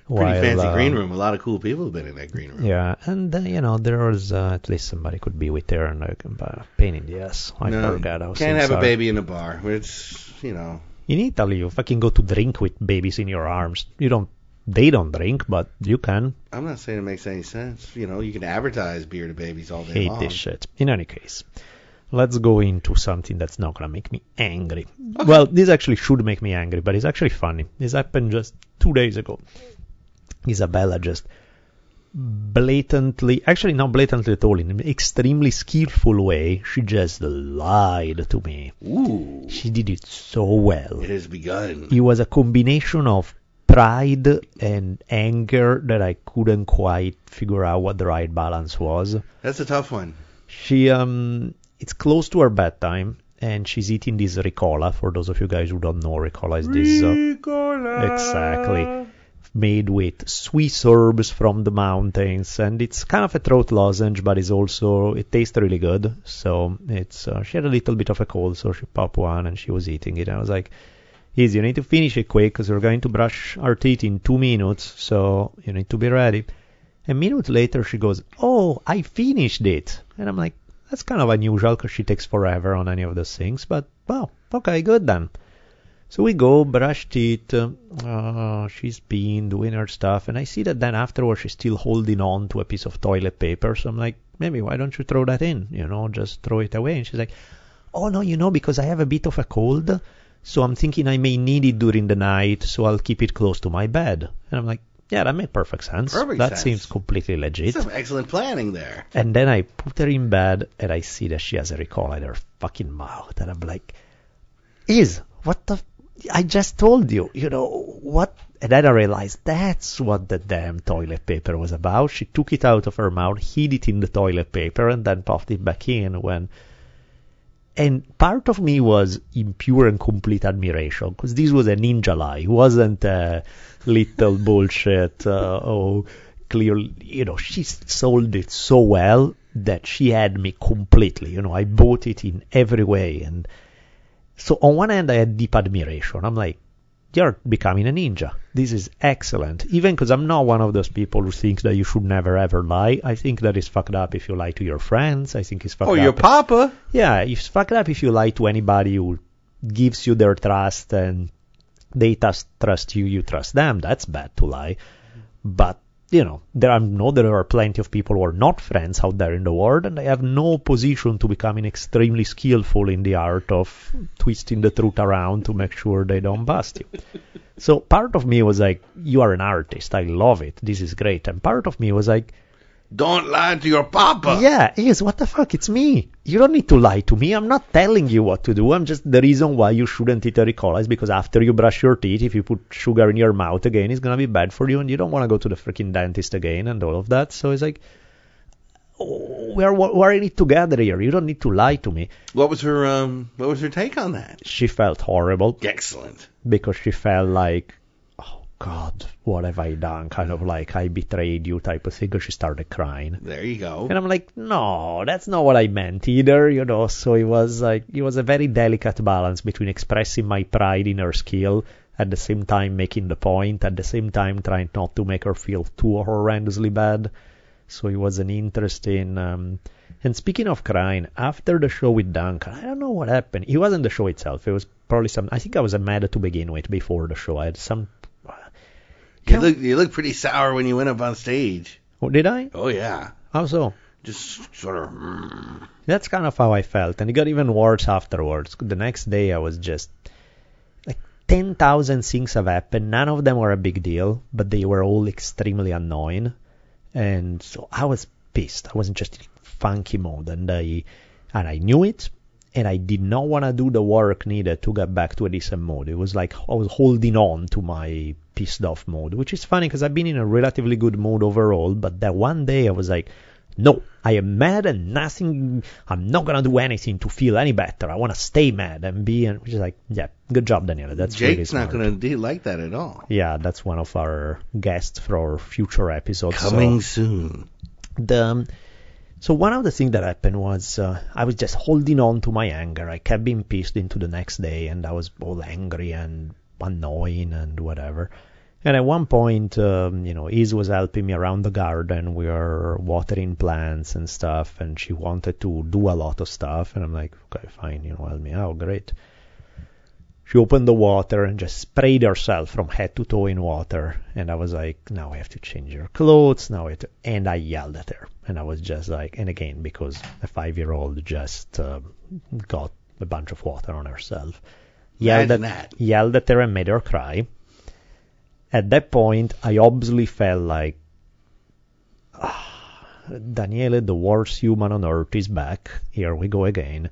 Pretty while, fancy uh, green room. A lot of cool people have been in that green room. Yeah, and uh, you know there was uh, at least somebody could be with her, and like, uh, pain in the ass. I no, forgot. how can't have a baby in a bar. It's you know. In Italy, you fucking go to drink with babies in your arms. You don't. They don't drink, but you can. I'm not saying it makes any sense. You know, you can advertise beer to babies all day Hate long. this shit. In any case, let's go into something that's not gonna make me angry. Well, this actually should make me angry, but it's actually funny. This happened just two days ago. Isabella just blatantly, actually not blatantly at all, in an extremely skillful way, she just lied to me. Ooh, She did it so well. it has begun. It was a combination of pride and anger that I couldn't quite figure out what the right balance was. That's a tough one. She um it's close to her bedtime and she's eating this ricola. For those of you guys who don't know, ricola is this uh, exactly made with Swiss herbs from the mountains, and it's kind of a throat lozenge, but it's also it tastes really good. So it's uh, she had a little bit of a cold, so she popped one and she was eating it. And I was like, "Easy, you need to finish it quick because we're going to brush our teeth in two minutes, so you need to be ready." A minute later, she goes, "Oh, I finished it," and I'm like, "That's kind of unusual because she takes forever on any of those things." But well, okay, good then. So we go, brush teeth. Uh, she's been doing her stuff, and I see that then afterwards she's still holding on to a piece of toilet paper. So I'm like, maybe why don't you throw that in? You know, just throw it away. And she's like, oh no, you know, because I have a bit of a cold, so I'm thinking I may need it during the night, so I'll keep it close to my bed. And I'm like, yeah, that makes perfect sense. Perfect that sense. seems completely legit. Some excellent planning there. And then I put her in bed and I see that she has a Ricola in her fucking mouth. And I'm like, Is, what the? F- I just told you, you know, what? And then I realized that's what the damn toilet paper was about. She took it out of her mouth, hid it in the toilet paper, and then puffed it back in when. And part of me was in pure and complete admiration because this was a ninja lie. It wasn't a little bullshit. Uh, oh, clearly, you know, she sold it so well that she had me completely. You know, I bought it in every way. And so on one hand, I had deep admiration. I'm like, you're becoming a ninja. This is excellent. Even because I'm not one of those people who thinks that you should never ever lie. I think that it's fucked up if you lie to your friends. I think it's fucked Or up. Oh, your papa. Yeah, it's fucked up if you lie to anybody who gives you their trust and they trust, trust you, you trust them. That's bad to lie. But, you know, there I know there are plenty of people who are not friends out there in the world and they have no position to becoming extremely skillful in the art of twisting the truth around to make sure they don't bust you. So part of me was like, you are an artist. I love it. This is great. And part of me was like, Don't lie to your papa. yeah, yes, what the fuck? It's me. You don't need to lie to me. I'm not telling you what to do. I'm just the reason why you shouldn't eat a Ricola is because after you brush your teeth, if you put sugar in your mouth again, it's gonna be bad for you, and you don't want to go to the freaking dentist again and all of that. So it's like, oh, we're we're in it together here. You don't need to lie to me. What was her um what was her take on that? She felt horrible Excellent. because she felt like, God, what have I done? Kind of like I betrayed you type of thing. she started crying. There you go. And I'm like, no, that's not what I meant either, you know. So it was like, it was a very delicate balance between expressing my pride in her skill, at the same time making the point, at the same time trying not to make her feel too horrendously bad. So it was an interesting. Um, and speaking of crying, after the show with Duncan, I don't know what happened. It wasn't the show itself. It was probably some. I think I was mad to begin with before the show. I had some. You look you look pretty sour when you went up on stage. Oh, did I? Oh yeah. How so? Just sort of mm. That's kind of how I felt, and it got even worse afterwards. The next day, I was just like 10,000 things have happened. None of them were a big deal, but they were all extremely annoying, and so I was pissed. I wasn't just in funky mode, and I and I knew it, and I did not want to do the work needed to get back to a decent mode. It was like I was holding on to my pissed off mode, which is funny because I've been in a relatively good mood overall, but that one day I was like, no, I am mad and nothing. I'm not gonna do anything to feel any better. I want to stay mad and be, and which is like, yeah, good job, Daniele. That's really Jake's smart. not gonna be like that at all. Yeah, that's one of our guests for our future episodes. so- Coming soon. the um, so one of the things that happened was uh, I was just holding on to my anger. I kept being pissed into the next day, and I was all angry and annoying and whatever. And at one point, um, you know, Iz was helping me around the garden. We were watering plants and stuff, and she wanted to do a lot of stuff. And I'm like, okay, fine, you know, help me out, great. She opened the water and just sprayed herself from head to toe in water. And I was like, now I have to change your clothes. Now I have to, and I yelled at her. And I was just like, and again, because a five year old just uh, got a bunch of water on herself. Yelled Imagine at, that. yelled at her and made her cry. At that point, I obviously felt like, ah, Daniele, the worst human on earth, is back. Here we go again.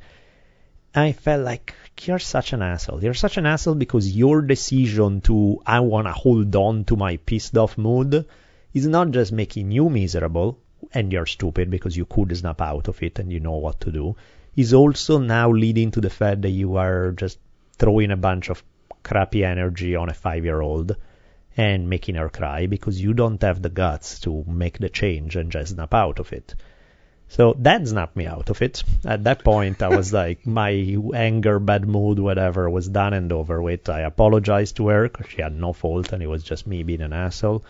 I felt like you're such an asshole. You're such an asshole because your decision to I wanna hold on to my pissed off mood is not just making you miserable and you're stupid because you could snap out of it and you know what to do. Is also now leading to the fact that you are just throwing a bunch of crappy energy on a five year old and making her cry because you don't have the guts to make the change and just snap out of it. So that snapped me out of it. At that point, I was like, my anger, bad mood, whatever, was done and over with. I apologized to her because she had no fault and it was just me being an asshole.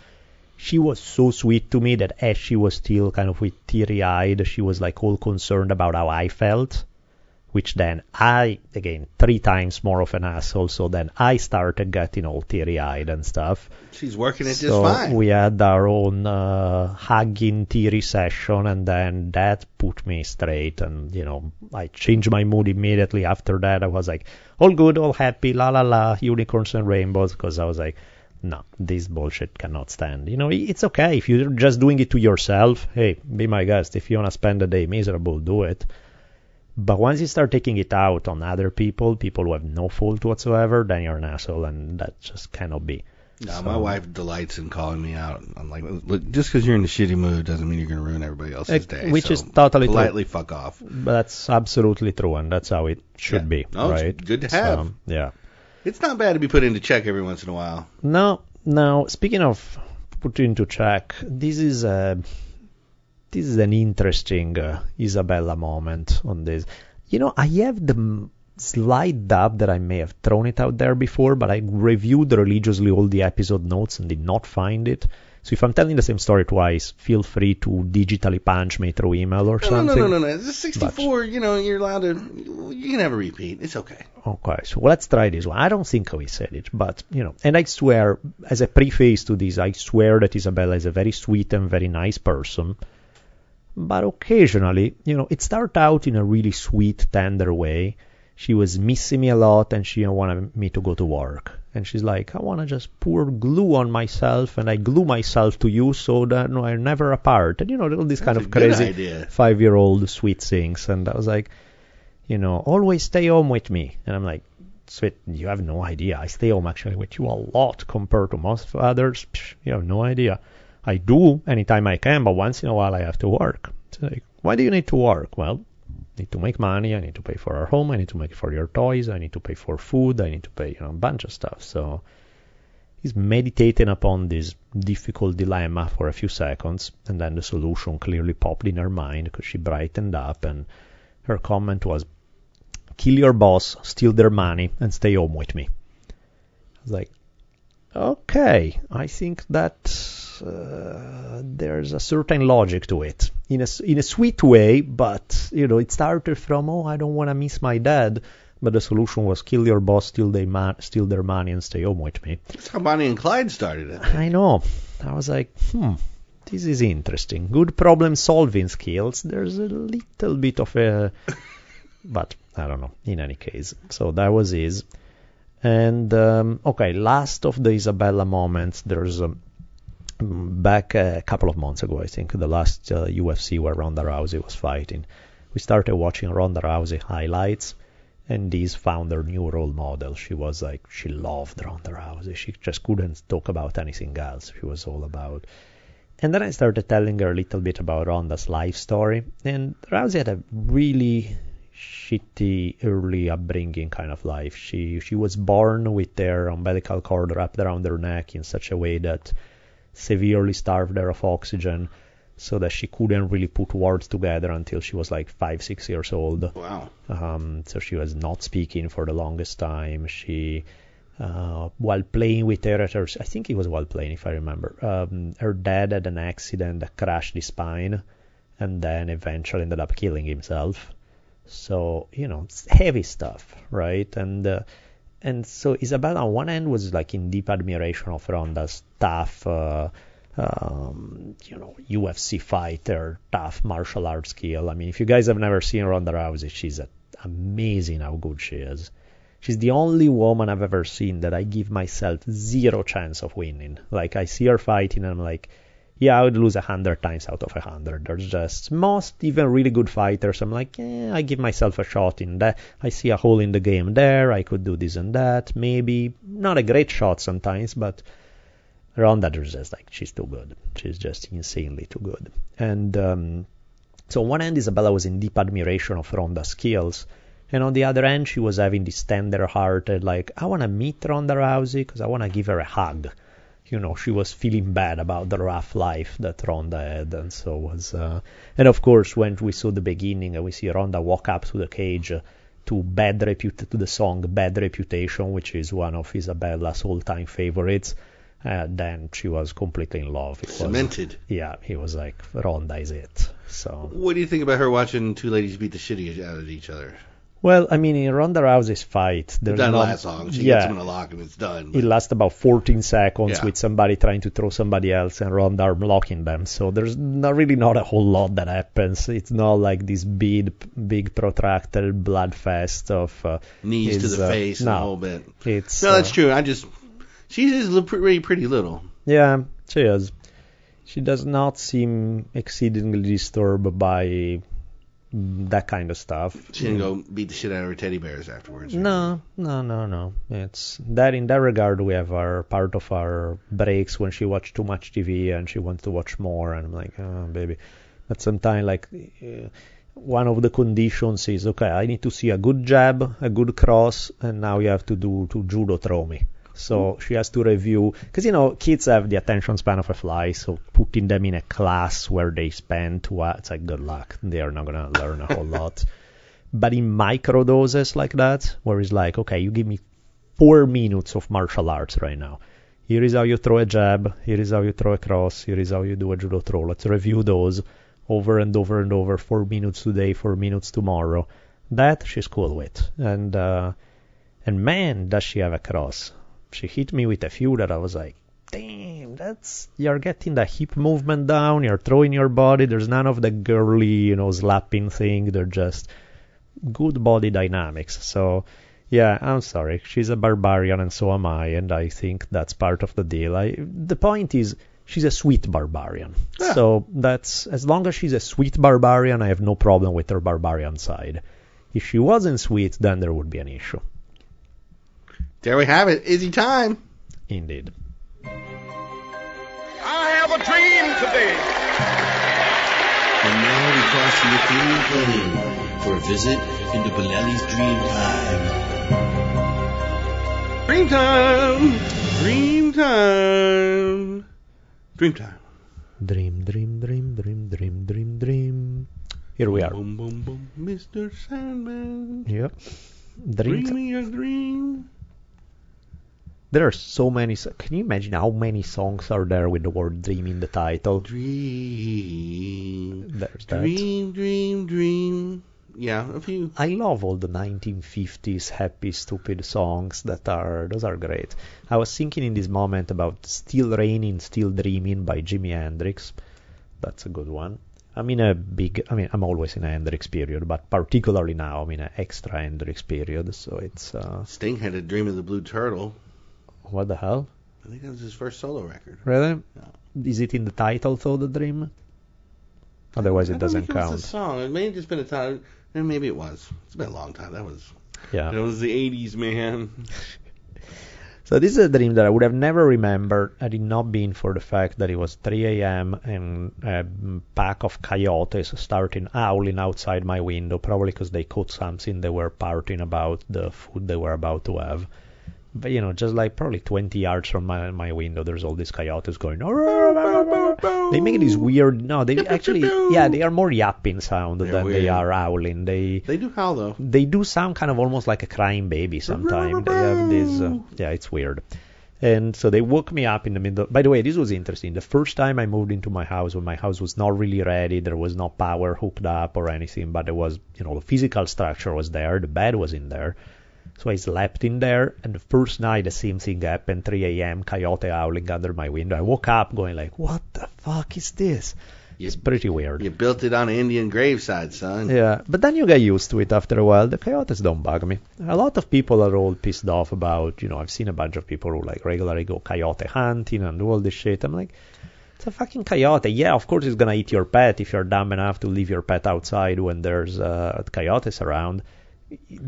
She was so sweet to me that as she was still kind of with teary eyed, she was like all concerned about how I felt. Which then I, again, three times more of an asshole, so then I started getting all teary eyed and stuff. She's working it just So fine. we had our own uh, hugging teary session, and then that put me straight. And you know, I changed my mood immediately after that. I was like, all good, all happy, la la la, unicorns and rainbows, because I was like, no, this bullshit cannot stand. You know, it's okay if you're just doing it to yourself. Hey, be my guest. If you wanna spend a day miserable, do it. But once you start taking it out on other people, people who have no fault whatsoever, then you're an asshole, and that just cannot be. No, my wife delights in calling me out. I'm like, look, just because you're in a shitty mood doesn't mean you're going to ruin everybody else's day. which so is totally true. politely fuck off. But that's absolutely true, and that's how it should Yeah. be, No, right? good to have. So, yeah. It's not bad to be put into check every once in a while. No, now, speaking of put into check, this is a this is an interesting uh, Isabella moment on this. You know, I have the slight doubt that I may have thrown it out there before, but I reviewed religiously all the episode notes and did not find it. So if I'm telling the same story twice, feel free to digitally punch me through email or No, no, something. no, no, no, no. It's 64. You know, you're allowed to. You can have a repeat. It's okay. Okay, so let's try this one. I don't think we said it, but you know, and I swear, as a preface to this, I swear that Isabella is a very sweet and very nice person. But occasionally, you know, it started out in a really sweet, tender way. She was missing me a lot, and she wanted me to go to work. And she's like, I want to just pour glue on myself, and I glue myself to you so that we're never apart. And you know, all these kind of crazy five-year-old sweet things. And I was like, you know, always stay home with me. And I'm like, sweet, you have no idea. I stay home actually with you a lot compared to most fathers. Psh, you have no idea. I do anytime I can, but once in a while I have to work. It's like, why do you need to work? Well, need to make money. I need to pay for our home. I need to make for your toys. I need to pay for food. I need to pay, you know, a bunch of stuff. So he's meditating upon this difficult dilemma for a few seconds, and then the solution clearly popped in her mind because she brightened up, and her comment was, "Kill your boss, steal their money, and stay home with me." I was like, "Okay, I think that." Uh, there's a certain logic to it in a in a sweet way, but you know it started from oh I don't want to miss my dad, but the solution was kill your boss, steal their man, steal their money, and stay home with me. That's how Bonnie and Clyde started it. I know. I was like, hmm, this is interesting. Good problem solving skills. There's a little bit of a, but I don't know. In any case, so that was his. And um, okay, last of the Isabella moments. There's um, back a couple of months ago, I think, the last uh, UFC where Ronda Rousey was fighting. We started watching Ronda Rousey highlights, and Diz found her new role model. She was like, she loved Ronda Rousey. She just couldn't talk about anything else. She was all about. And then I started telling her a little bit about Ronda's life story. And Rousey had a really shitty early upbringing kind of life. She she was born with their umbilical cord wrapped around her neck in such a way that severely starved her of oxygen so that she couldn't really put words together until she was like five, six years old. Wow. Um, so she was not speaking for the longest time. She, uh, while playing with her, at her, I think it was while playing, if I remember, um, her dad had an accident that crashed his spine and then eventually ended up killing himself. So, you know, it's heavy stuff, right? And, uh, and so Isabella on one end was like in deep admiration of Ronda's tough, uh, um, you know, UFC fighter, tough martial arts skill. I mean, if you guys have never seen Ronda Rousey, she's a, amazing how good she is. She's the only woman I've ever seen that I give myself zero chance of winning. Like I see her fighting and I'm like, yeah, I would lose a hundred times out of a hundred. There's just most even really good fighters. I'm like, eh, I give myself a shot in that. I see a hole in the game there. I could do this and that. Maybe not a great shot sometimes, but Ronda there's just like she's too good. She's just insanely too good. And um, so on one end, Isabella was in deep admiration of Ronda's skills. And on the other end, she was having this tender-hearted, like, I want to meet Ronda Rousey because I want to give her a hug you know she was feeling bad about the rough life that Ronda had, and so was. Uh, and of course, when we saw the beginning, and we see Ronda walk up to the cage uh, to bad reput to the song "Bad Reputation," which is one of Isabella's all-time favorites. Uh, then she was completely in love. It was, Cemented. yeah, he was like, Ronda is it. So What do you think about her watching two ladies beat the shit out of each other? Well, I mean, in Ronda Rousey's fight, It there's doesn't last long. She yeah, gets him in a lock and it's done. it lasts about 14 seconds Yeah. with somebody trying to throw somebody else and Ronda blocking them. So there's not really not a whole lot that happens. It's not like this big, big protracted bloodfest of uh, Knees to the uh, face and no. a whole bit. it's. No, that's uh, true. I just she is pretty pretty little. Yeah, she is. She does not seem exceedingly disturbed by that kind of stuff. She didn't go beat the shit out of her teddy bears afterwards. No, no, no, no. It's that in that regard we have our part of our breaks when she watched too much TV and she wants to watch more, and I'm like, oh, baby. But sometimes like uh, one of the conditions is okay, I need to see a good jab, a good cross, and now you have to do to judo throw me. So she has to review because you know kids have the attention span of a fly. So putting them in a class where they spend two hours, it's like good luck. They are not gonna learn a whole lot. but in micro doses like that, where it's like, okay, you give me four minutes of martial arts right now. Here is how you throw a jab. Here is how you throw a cross. Here is how you do a judo throw. Let's review those over and over and over. Four minutes today, four minutes tomorrow. That she's cool with. And uh, and man, does she have a cross. She hit me with a few that I was like, damn, that's you're getting the hip movement down. You're throwing your body. There's none of the girly, you know, slapping thing. They're just good body dynamics. So yeah, I'm sorry. She's a barbarian, and so am I, and I think that's part of the deal. I, the point is, she's a sweet barbarian. Yeah. So that's as long as she's a sweet barbarian, I have no problem with her barbarian side. If she wasn't sweet, then there would be an issue. There we have it. Izzy time. Indeed. I have a dream today. And now we cross the Athenian plain for a visit into Bolelli's dream time. Dream time. Dream time. Dream time. Dream, dream, dream, dream, dream, dream, dream. Here we are. Boom, boom, boom. Mr. Sandman. Yep. Dream. Dream me a dream. There are so many. Can you imagine how many songs are there with the word "dream" in the title? Dream. There's that. Dream, dream, dream. Yeah, a few. I love all the 1950s happy, stupid songs that are those are great. I was thinking in this moment about "Still Raining, Still Dreaming" by Jimi Hendrix. That's a good one. I'm in a big. I mean, I'm always in a Hendrix period, but particularly now I'm in an extra Hendrix period. So it's uh, Sting had a dream of the blue turtle. What the hell? I think that was his first solo record. Really? Is it in the title though? The dream? Otherwise, it doesn't think it was count. a song. It may have just been a time. And maybe it was. It's been a long time. That was. Yeah. It was the 80s, man. So this is a dream that I would have never remembered had it not been for the fact that it was 3 a.m. and a pack of coyotes starting howling outside my window, probably because they caught something they were partying about the food they were about to have. But you know, just like probably 20 yards from my my window, there's all these coyotes going. They make this weird. No, they actually, yeah, they are more yapping sound They're than they are howling. They They do howl, though. they do sound kind of almost like a crying baby sometimes. they have this, uh, yeah, it's weird. And so they woke me up in the middle. By the way, this was interesting. The first time I moved into my house, when my house was not really ready, there was no power hooked up or anything, but there was, you know, the physical structure was there, the bed was in there. So I slept in there, and the first night the same thing happened. 3 a.m. coyote howling under my window. I woke up going like, "What the fuck is this?" It's pretty weird. You built it on an Indian graveside, son. Yeah, but then you get used to it after a while. The coyotes don't bug me. A lot of people are all pissed off about, you know, I've seen a bunch of people who like regularly go coyote hunting and do all this shit. I'm like, it's a fucking coyote. Yeah, of course it's gonna eat your pet if you're dumb enough to leave your pet outside when there's uh, coyotes around.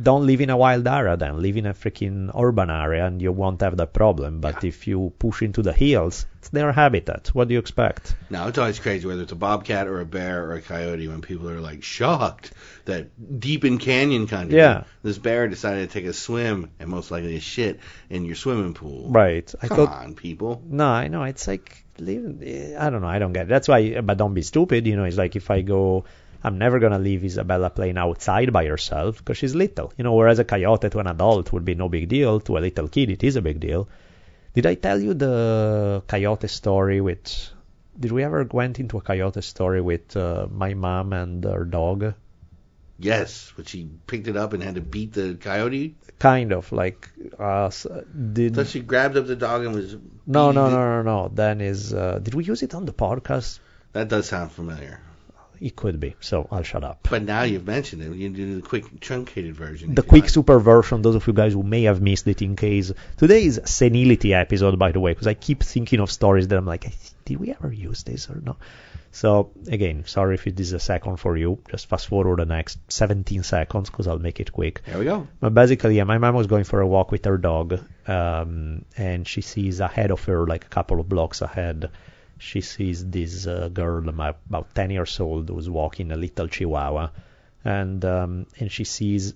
Don't live in a wild area then. Live in a freaking urban area and you won't have that problem. But if you push into the hills, it's their habitat. What do you expect? Now it's always crazy whether it's a bobcat or a bear or a coyote when people are like shocked that deep in canyon country, Yeah. this bear decided to take a swim and most likely a shit in your swimming pool. Right. I Come thought on, people. No, I know. It's like I don't know. I don't get it. That's why. But don't be stupid. You know, it's like if I go, I'm never gonna leave Isabella playing outside by herself because she's little. You know, whereas a coyote to an adult would be no big deal. To a little kid, it is a big deal. Did I tell you the coyote story with? Did we ever went into a coyote story with uh, my mom and her dog? Yes, but she picked it up and had to beat the coyote. Kind of like uh, did. So she grabbed up the dog and was. no, no, no, no, no. Then is uh, did we use it on the podcast? That does sound familiar. It could be. So I'll shut up. But now you've mentioned it. You do the quick truncated version. the quick like. super version, those of you guys who may have missed it in case. Today's senility episode, by the way, because I keep thinking of stories that I'm like, did we ever use this or not? So, again, sorry if it is a second for you. Just fast forward the next 17 seconds because I'll make it quick. There we go. But basically, yeah, my mom was going for a walk with her dog, um, and she sees ahead of her, like a couple of blocks ahead, she sees this uh, girl about about 10 years old who's walking a little chihuahua, and um, and she sees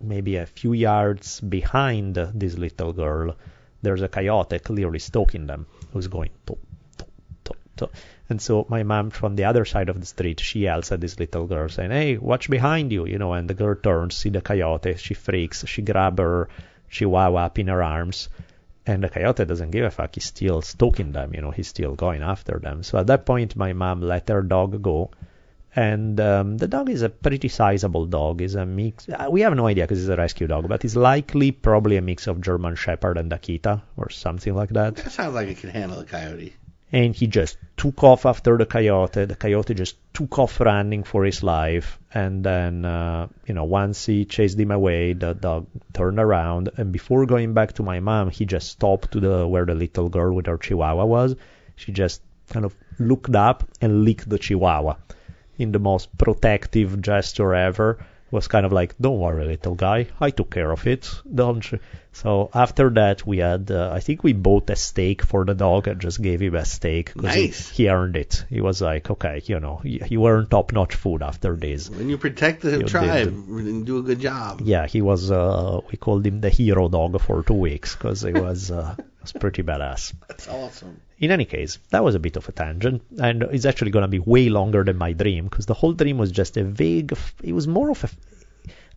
maybe a few yards behind this little girl, there's a coyote clearly stalking them, who's going top, top, So and so my mom from the other side of the street, she yells at this little girl saying, "Hey, watch behind you!" You know, and the girl turns, see the coyote, she freaks, she grabs her chihuahua up in her arms, and the coyote doesn't give a fuck. He's still stalking them, you know, he's still going after them. So at that point, my mom let her dog go. And um, the dog is a pretty sizable dog. Is a mix. Uh, we have no idea because it's a rescue dog, but it's likely probably a mix of German Shepherd and Akita or something like that. That sounds like it can handle a coyote. And he just took off after the coyote. The coyote just took off running for his life. And then, uh, you know, once he chased him away, the dog turned around. And before going back to my mom, he just stopped to the where the little girl with her chihuahua was. She just kind of looked up and licked the chihuahua in the most protective gesture ever. Was kind of like, don't worry, little guy, I took care of it, don't you? So after that, we had, uh, I think we bought a steak for the dog and just gave him a steak because Nice. he, he earned it. He was like, okay, you know, you, you earned top-notch food after this. When you protect the You tribe did. and do a good job. Yeah, he was. Uh, we called him the hero dog for two weeks because he was uh, was pretty badass. That's awesome. In any case, that was a bit of a tangent, and it's actually going to be way longer than my dream because the whole dream was just a vague. It was more of a.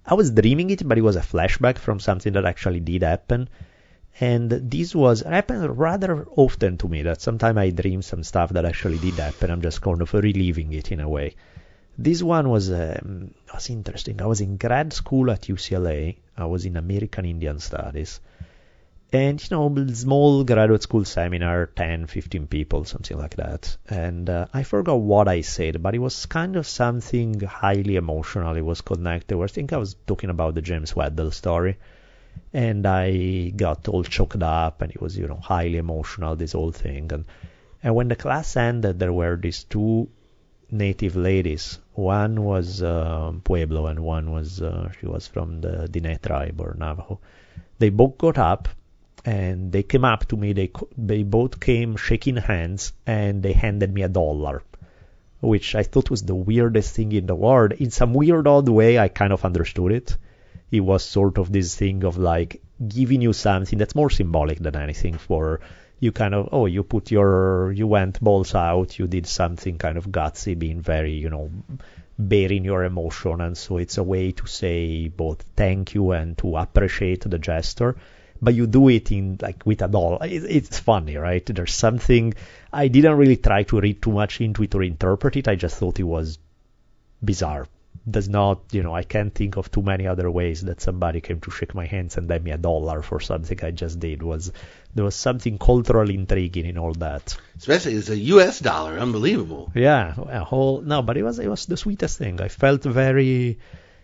I was dreaming it, but it was a flashback from something that actually did happen. And this was happened rather often to me. That sometimes I dream some stuff that actually did happen. I'm just kind of reliving it in a way. This one was um, was interesting. I was in grad school at UCLA. I was in American Indian Studies and you know small graduate school seminar 10 15 people something like that. And uh, i forgot what i said but it was kind of something highly emotional. It was connected. I think i was talking about the james weddell story. And i got all choked up and it was you know highly emotional this whole thing. And and when the class ended there were these two native ladies. One was uh, pueblo and one was uh, she was from the diné tribe or navajo. They both got up and they came up to me. They they both came shaking hands and they handed me a dollar, which I thought was the weirdest thing in the world. In some weird odd way, I kind of understood it. It was sort of this thing of like giving you something that's more symbolic than anything for you kind of oh you put your you went balls out you did something kind of gutsy being very you know bearing your emotion and so it's a way to say both thank you and to appreciate the gesture but you do it in like with a doll. It, it's funny, right? There's something I didn't really try to read too much into it or interpret it. I just thought it was bizarre. Does not, you know, I can't think of too many other ways that somebody came to shake my hands and lend me a dollar for something I just did. Was there was something culturally intriguing in all that? Especially it's a U.S. dollar. Unbelievable. Yeah, a whole no, but it was it was the sweetest thing. I felt very,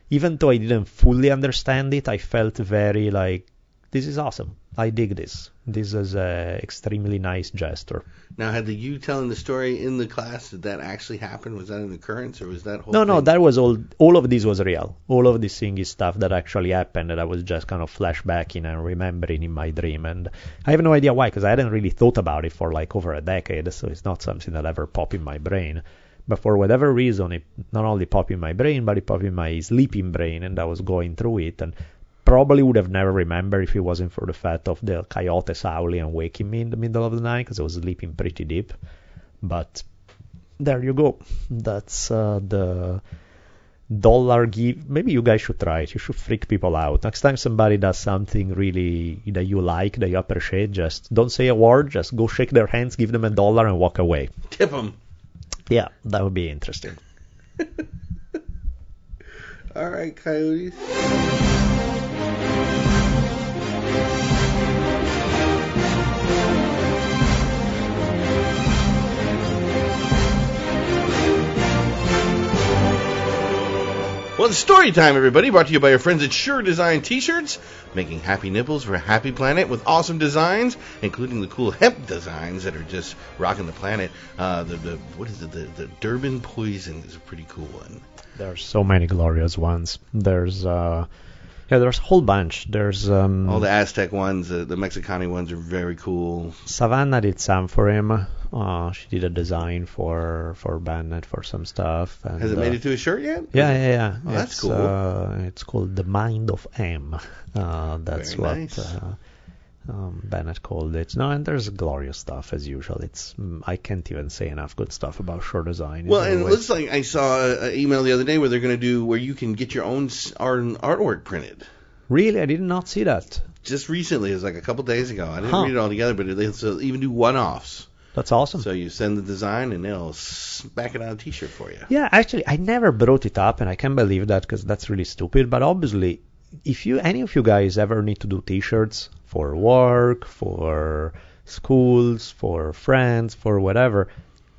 even though I didn't fully understand it, I felt very like this is awesome. I dig this. This is a extremely nice gesture. Now, had the you telling the story in the class did that actually happen? Was that an occurrence or was that whole No, no, that was all. All of this was real. All of this thing is stuff that actually happened that I was just kind of flashbacking and remembering in my dream. And I have no idea why, because I hadn't really thought about it for like over a decade. So it's not something that ever popped in my brain. But for whatever reason, it not only popped in my brain, but it popped in my sleeping brain, and I was going through it. And probably would have never remembered if it wasn't for the fact of the coyotes howling and waking me in the middle of the night because I was sleeping pretty deep. But there you go. That's uh, the dollar give. Maybe you guys should try it. You should freak people out. Next time somebody does something really that you like, that you appreciate, just don't say a word. Just go shake their hands, give them a dollar, and walk away. Tip them. Yeah, that would be interesting. All right, coyotes. Well, it's story time, everybody. Brought to you by your friends at Sure Design T-shirts, making happy nipples for a happy planet with awesome designs, including the cool hemp designs that are just rocking the planet. Uh, the, the what is it? The, the Durban Poison is a pretty cool one. There's so many glorious ones. There's uh, yeah, there's a whole bunch. There's um, All the Aztec ones, the, the Mexicani ones are very cool. Savannah did some for him. Uh, she did a design for for Bennett for some stuff. And, Has it uh, made it to a shirt yet? Yeah, yeah, yeah. Oh, that's cool. Uh, it's called The Mind of M. Uh, that's Very what. nice. Uh, Um, Bennett called it. No, and there's glorious stuff as usual. It's mm, I can't even say enough good stuff about short design. Well, and it looks like I saw an email the other day where they're going to do where you can get your own art artwork printed. really, I did not see that. Just recently, it was like a couple days ago. I didn't Huh. read it all together, but they'll they'll even do one-offs. That's awesome. So you send the design, and they'll back it on a T-shirt for you. Yeah, actually, I never brought it up, and I can't believe that because that's really stupid. But obviously, if you any of you guys ever need to do T-shirts for work, for schools, for friends, for whatever,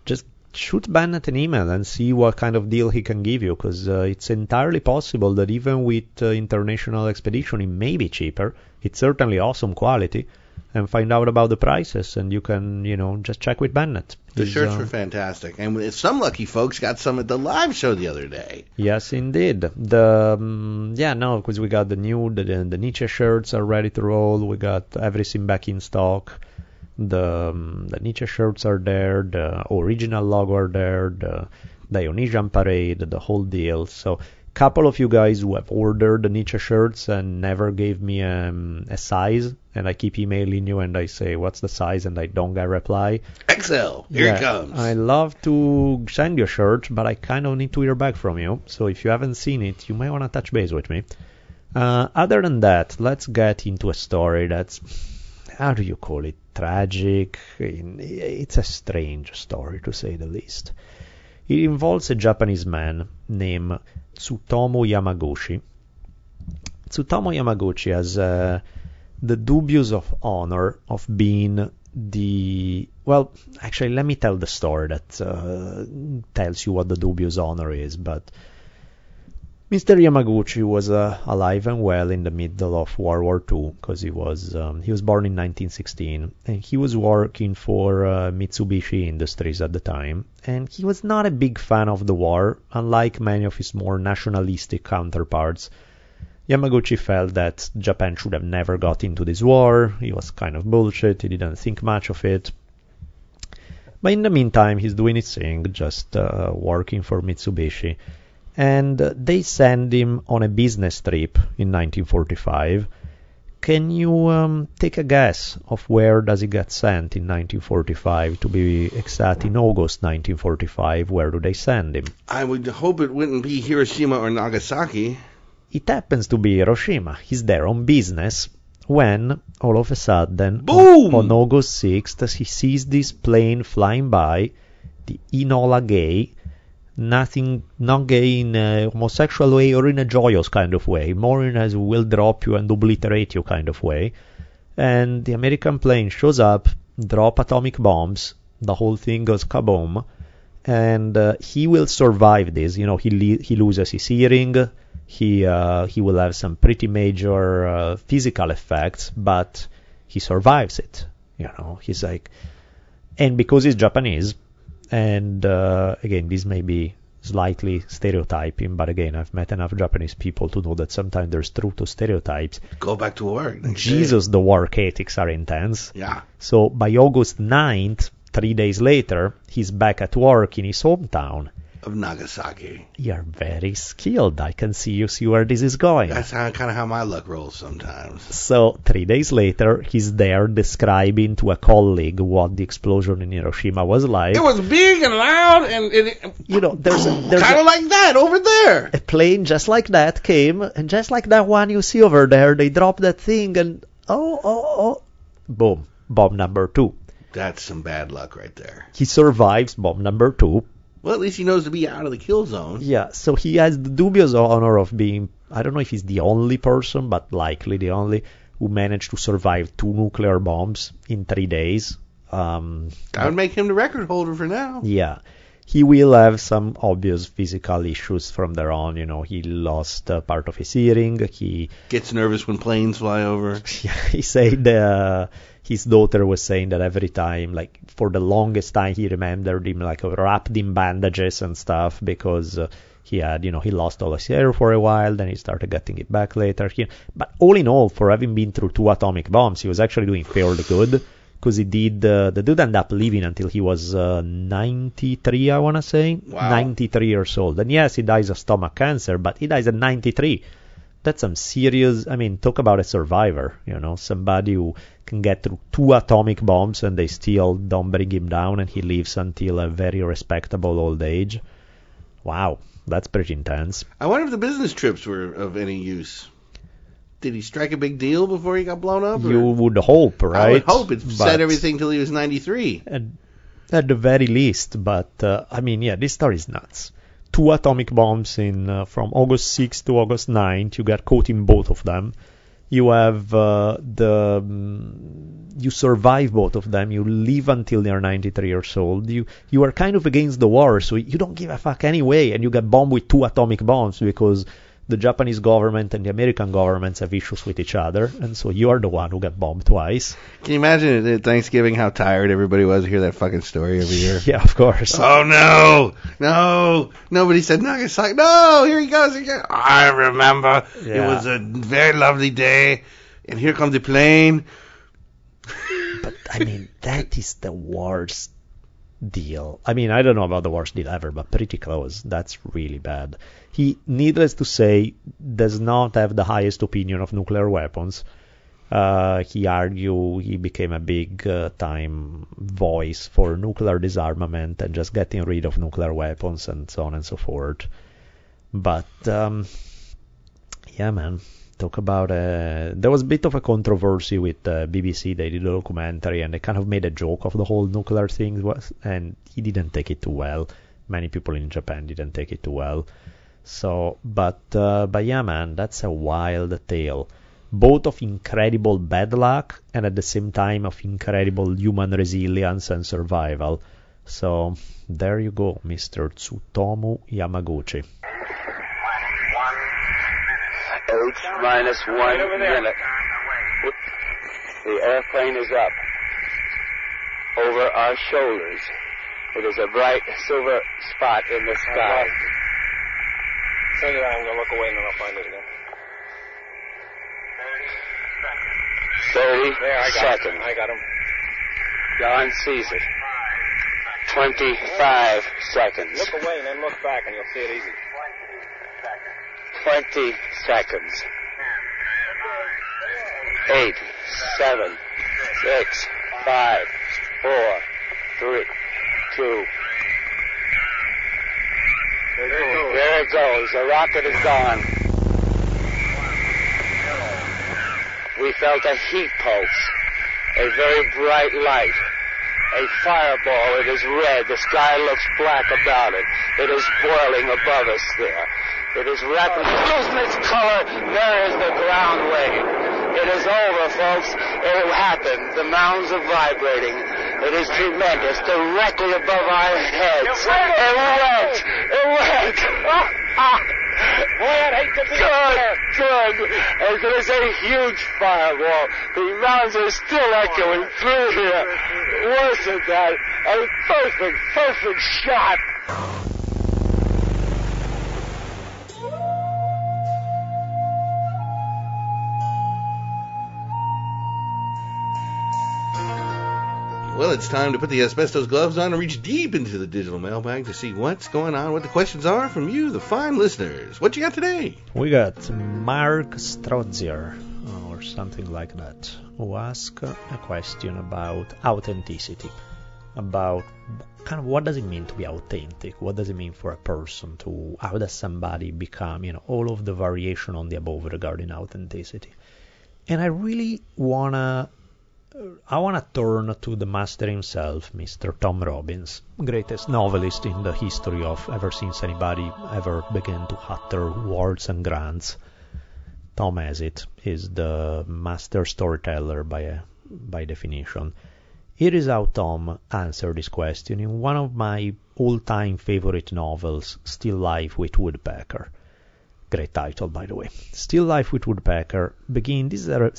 just shoot Bennett an email and see what kind of deal he can give you, because uh, it's entirely possible that even with uh, international expedition, it may be cheaper. It's certainly awesome quality. And find out about the prices, and you can, you know, just check with Bennett. The shirts uh, were fantastic, and some lucky folks got some at the live show the other day. Yes, indeed. The um, yeah, no, because we got the new the, the the Nietzsche shirts are ready to roll. We got everything back in stock. The um, the Nietzsche shirts are there. The original logo are there. The Dionysian parade, the whole deal. So couple of you guys who have ordered the Nietzsche shirts and never gave me um, a size, and I keep emailing you and I say what's the size and I don't get a reply. XL, here Yeah, it comes. I love to send you a shirt, but I kind of need to hear back from you. So if you haven't seen it, you might want to touch base with me. Uh, other than that, let's get into a story that's, how do you call it, tragic? It's a strange story, to say the least. It involves a Japanese man named Tsutomu Yamaguchi. Tsutomu Yamaguchi has uh, the dubious of honor of being the well actually let me tell the story that uh, tells you what the dubious honor is but Mr. Yamaguchi was uh, alive and well in the middle of World War II because he was um, he was born in 1916 and he was working for uh, Mitsubishi Industries at the time and he was not a big fan of the war unlike many of his more nationalistic counterparts Yamaguchi felt that Japan should have never got into this war. It was kind of bullshit. He didn't think much of it. But in the meantime, he's doing his thing, just uh, working for Mitsubishi. And they send him on a business trip in 1945. Can you um, take a guess of where does he get sent in 1945? To be exact, in August 1945, where do they send him? I would hope it wouldn't be Hiroshima or Nagasaki. It happens to be Hiroshima. He's there on business when, all of a sudden, Boom! on, on August 6th, he sees this plane flying by, the Enola Gay, nothing, not gay in a homosexual way or in a joyous kind of way, more in as will drop you and obliterate you kind of way. And the American plane shows up, drop atomic bombs, the whole thing goes kaboom, and uh, he will survive this. You know, he le- he loses his hearing, he uh, he will have some pretty major uh, physical effects, but he survives it. You know, he's like, and because he's Japanese, and uh, again, this may be slightly stereotyping, but again, I've met enough Japanese people to know that sometimes there's truth to stereotypes. Go back to work. day. Jesus, the work ethics are intense. Yeah. So by August 9th, three days later, he's back at work in his hometown. Of Nagasaki. You're very skilled. I can see you see where this is going. That's how, kind of how my luck rolls sometimes. So three days later, he's there describing to a colleague what the explosion in Hiroshima was like. It was big and loud, and it, you know, there's a, there's kind of like that over there. a plane just like that came, and just like that one you see over there, they dropped that thing, and oh, oh, oh, boom, bomb number two. That's some bad luck right there. He survives bomb number two. Well, at least he knows to be out of the kill zone. Yeah, so he has the dubious honor of being, I don't know if he's the only person, but likely the only, who managed to survive two nuclear bombs in three days. Um, That would make him the record holder for now. yeah. He will have some obvious physical issues from there on. You know, he lost uh, part of his hearing. He Gets nervous when planes fly over. he said uh, his daughter was saying that every time, like for the longest time, he remembered him like wrapped in bandages and stuff because uh, he had, you know, he lost all his hair for a while, then he started getting it back later. He, but all in all, for having been through two atomic bombs, he was actually doing fairly good because he did. Uh, the dude ended up living until he was uh, 93, I want to say, Wow. 93 years old. And yes, he dies of stomach cancer, but he dies at 93 that's some serious i mean talk about a survivor you know somebody who can get through two atomic bombs and they still don't bring him down and he lives until a very respectable old age. Wow, that's pretty intense. I wonder if the business trips were of any use. Did he strike a big deal before he got blown up? or- You would hope, right? I would hope it But said everything till he was 93. At, at the very least, but uh, I mean, yeah, this story is nuts. Two atomic bombs in uh, from August 6th to August 9th. You got caught in both of them. You have uh, the mm, you survive both of them. You live until you're 93 years old. You you are kind of against the war, so you don't give a fuck anyway, and you get bombed with two atomic bombs because the Japanese government and the American governments have issues with each other, and so you are the one who got bombed twice. Can you imagine at Thanksgiving how tired everybody was to hear that fucking story every year? Yeah, of course. Oh no, no! Nobody said Nagasaki. No, here he goes again. I remember yeah. it was a very lovely day, and here comes the plane. But I mean, that is the worst deal. I mean, I don't know about the worst deal ever, but pretty close. That's really bad. He, needless to say, does not have the highest opinion of nuclear weapons. Uh, he argue he became a big uh, time voice for nuclear disarmament and just getting rid of nuclear weapons and so on and so forth. But um, yeah, man, talk about uh, there was a bit of a controversy with uh, BBC. They did a documentary and they kind of made a joke of the whole nuclear thing, was, and he didn't take it too well. Many people in Japan didn't take it too well. So, but uh, but yeah, man, that's a wild tale. Both of incredible bad luck and at the same time of incredible human resilience and survival. So there you go, Mr. Tsutomu Yamaguchi. H minus one minute. The airplane is up. Over our shoulders. It is a bright silver spot in the sky. Turn it on, I'm gonna look away and then I'll find it again. 30 There, I got seconds. him. I got him. Don sees it. 25 seconds. Look away and then look back and you'll see it easy. 20 seconds. Eight, seven, six, five, four, three, two. There it goes. The rocket is gone. We felt a heat pulse, a very bright light, a fireball. It is red. The sky looks black about it. It is boiling above us there. It is rapidly losing its color. There is the ground wave. It is over, folks. It happened. The mounds are vibrating. It is tremendous, directly above our heads. It went. It went. Ah. Boy, I'd hate to be Good, there. good. I was going to say huge fireball. The mounds are still echoing through here. Worse than that, a perfect, perfect shot. Well, it's time to put the asbestos gloves on and reach deep into the digital mailbag to see what's going on, what the questions are from you, the fine listeners. What you got today? We got Mark Strozier, or something like that, who asked a question about authenticity. About kind of what does it mean to be authentic? What does it mean for a person to, how does somebody become, you know, all of the variation on the above regarding authenticity. And I really wanna I want to turn to the master himself, Mr. Tom Robbins, greatest novelist in the history of ever since anybody ever began to utter words and grants. Tom has it, is the master storyteller by by definition. Here is how Tom answered this question in one of my all-time favorite novels, Still Life with Woodpecker. Great title, by the way. Still Life with Woodpecker begin. This is a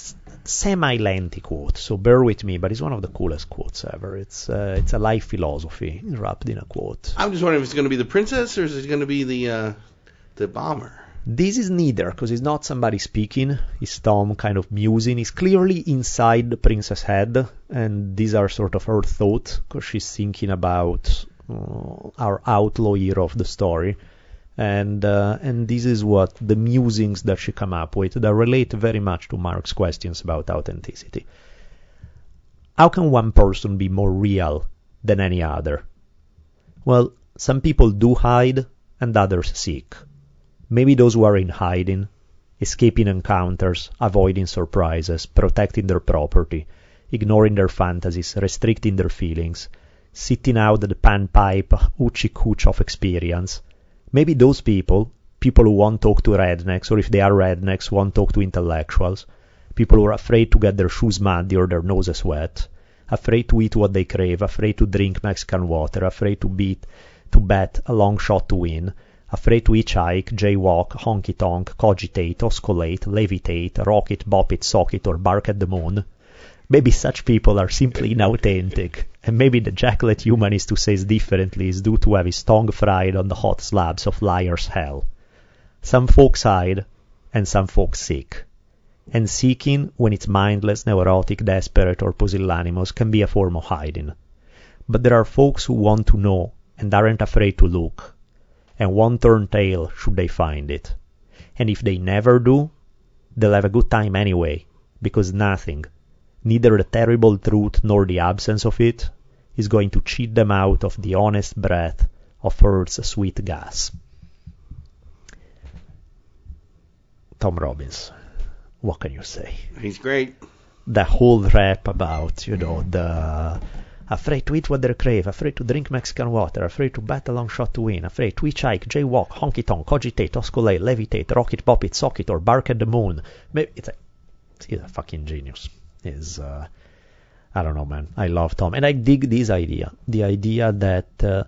semi-lengthy quote, so bear with me, but it's one of the coolest quotes ever. It's uh, it's a life philosophy wrapped in a quote. I'm just wondering if it's going to be the princess or is it going to be the uh, the bomber? This is neither, because it's not somebody speaking. It's Tom kind of musing. He's clearly inside the princess' head, and these are sort of her thoughts, because she's thinking about uh, our outlaw hero of the story. And uh, and this is what the musings that she come up with that relate very much to Mark's questions about authenticity. how can one person be more real than any other? Well, some people do hide and others seek. Maybe those who are in hiding, escaping encounters, avoiding surprises, protecting their property, ignoring their fantasies, restricting their feelings, sitting out the panpipe hoochie cooch of experience. Maybe those people, people who won't talk to rednecks, or if they are rednecks, won't talk to intellectuals, people who are afraid to get their shoes muddy or their noses wet, afraid to eat what they crave, afraid to drink Mexican water, afraid to beat, to bet a long shot to win, afraid to hitchhike, jaywalk, honky tonk, cogitate, osculate, levitate, rocket, bop it, sock it, or bark at the moon. Maybe such people are simply inauthentic, and maybe the jacklet humanist who says differently is due to have his tongue fried on the hot slabs of liar's hell. Some folks hide, and some folks seek. And seeking, when it's mindless, neurotic, desperate, or pusillanimous, can be a form of hiding. But there are folks who want to know and aren't afraid to look, and won't turn tail should they find it. And if they never do, they'll have a good time anyway, because nothing, neither the terrible truth nor the absence of it, is going to cheat them out of the honest breath of Earth's sweet gas. Tom Robbins, what can you say? He's great. The whole rap about, you know, the afraid to eat what they crave, afraid to drink Mexican water, afraid to bat a long shot to win, afraid to hitchhike, jaywalk, honky tonk, cogitate, osculate, levitate, rocket, pop it, sock it, or bark at the moon. Maybe it's a, he's a fucking genius. Is uh, I don't know, man. I love Tom, and I dig this idea. The idea that uh,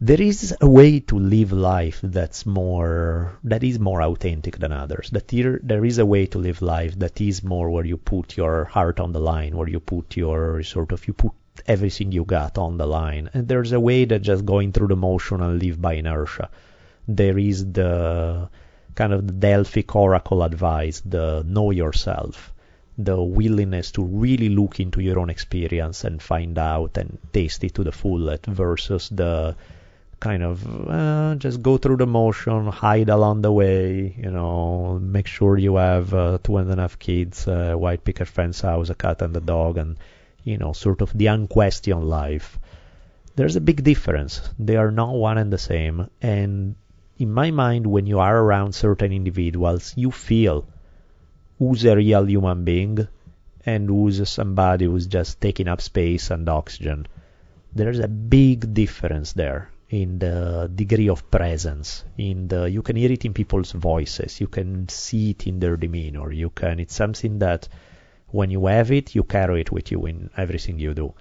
there is a way to live life that's more that is more authentic than others. That there, there is a way to live life that is more where you put your heart on the line, where you put your sort of you put everything you got on the line. And there's a way that just going through the motion and live by inertia. There is the kind of the Delphic oracle advice, the know yourself the willingness to really look into your own experience and find out and taste it to the fullest versus the kind of uh, just go through the motion, hide along the way, you know, make sure you have uh, two and a half kids, a white picket fence house, a cat and a dog, and you know, sort of the unquestioned life. There's a big difference. They are not one and the same. And in my mind, when you are around certain individuals, you feel who's a real human being and who's somebody who's just taking up space and oxygen. There's a big difference there in the degree of presence. In the you can hear it in people's voices, you can see it in their demeanor. You can it's something that when you have it, you carry it with you in everything you do.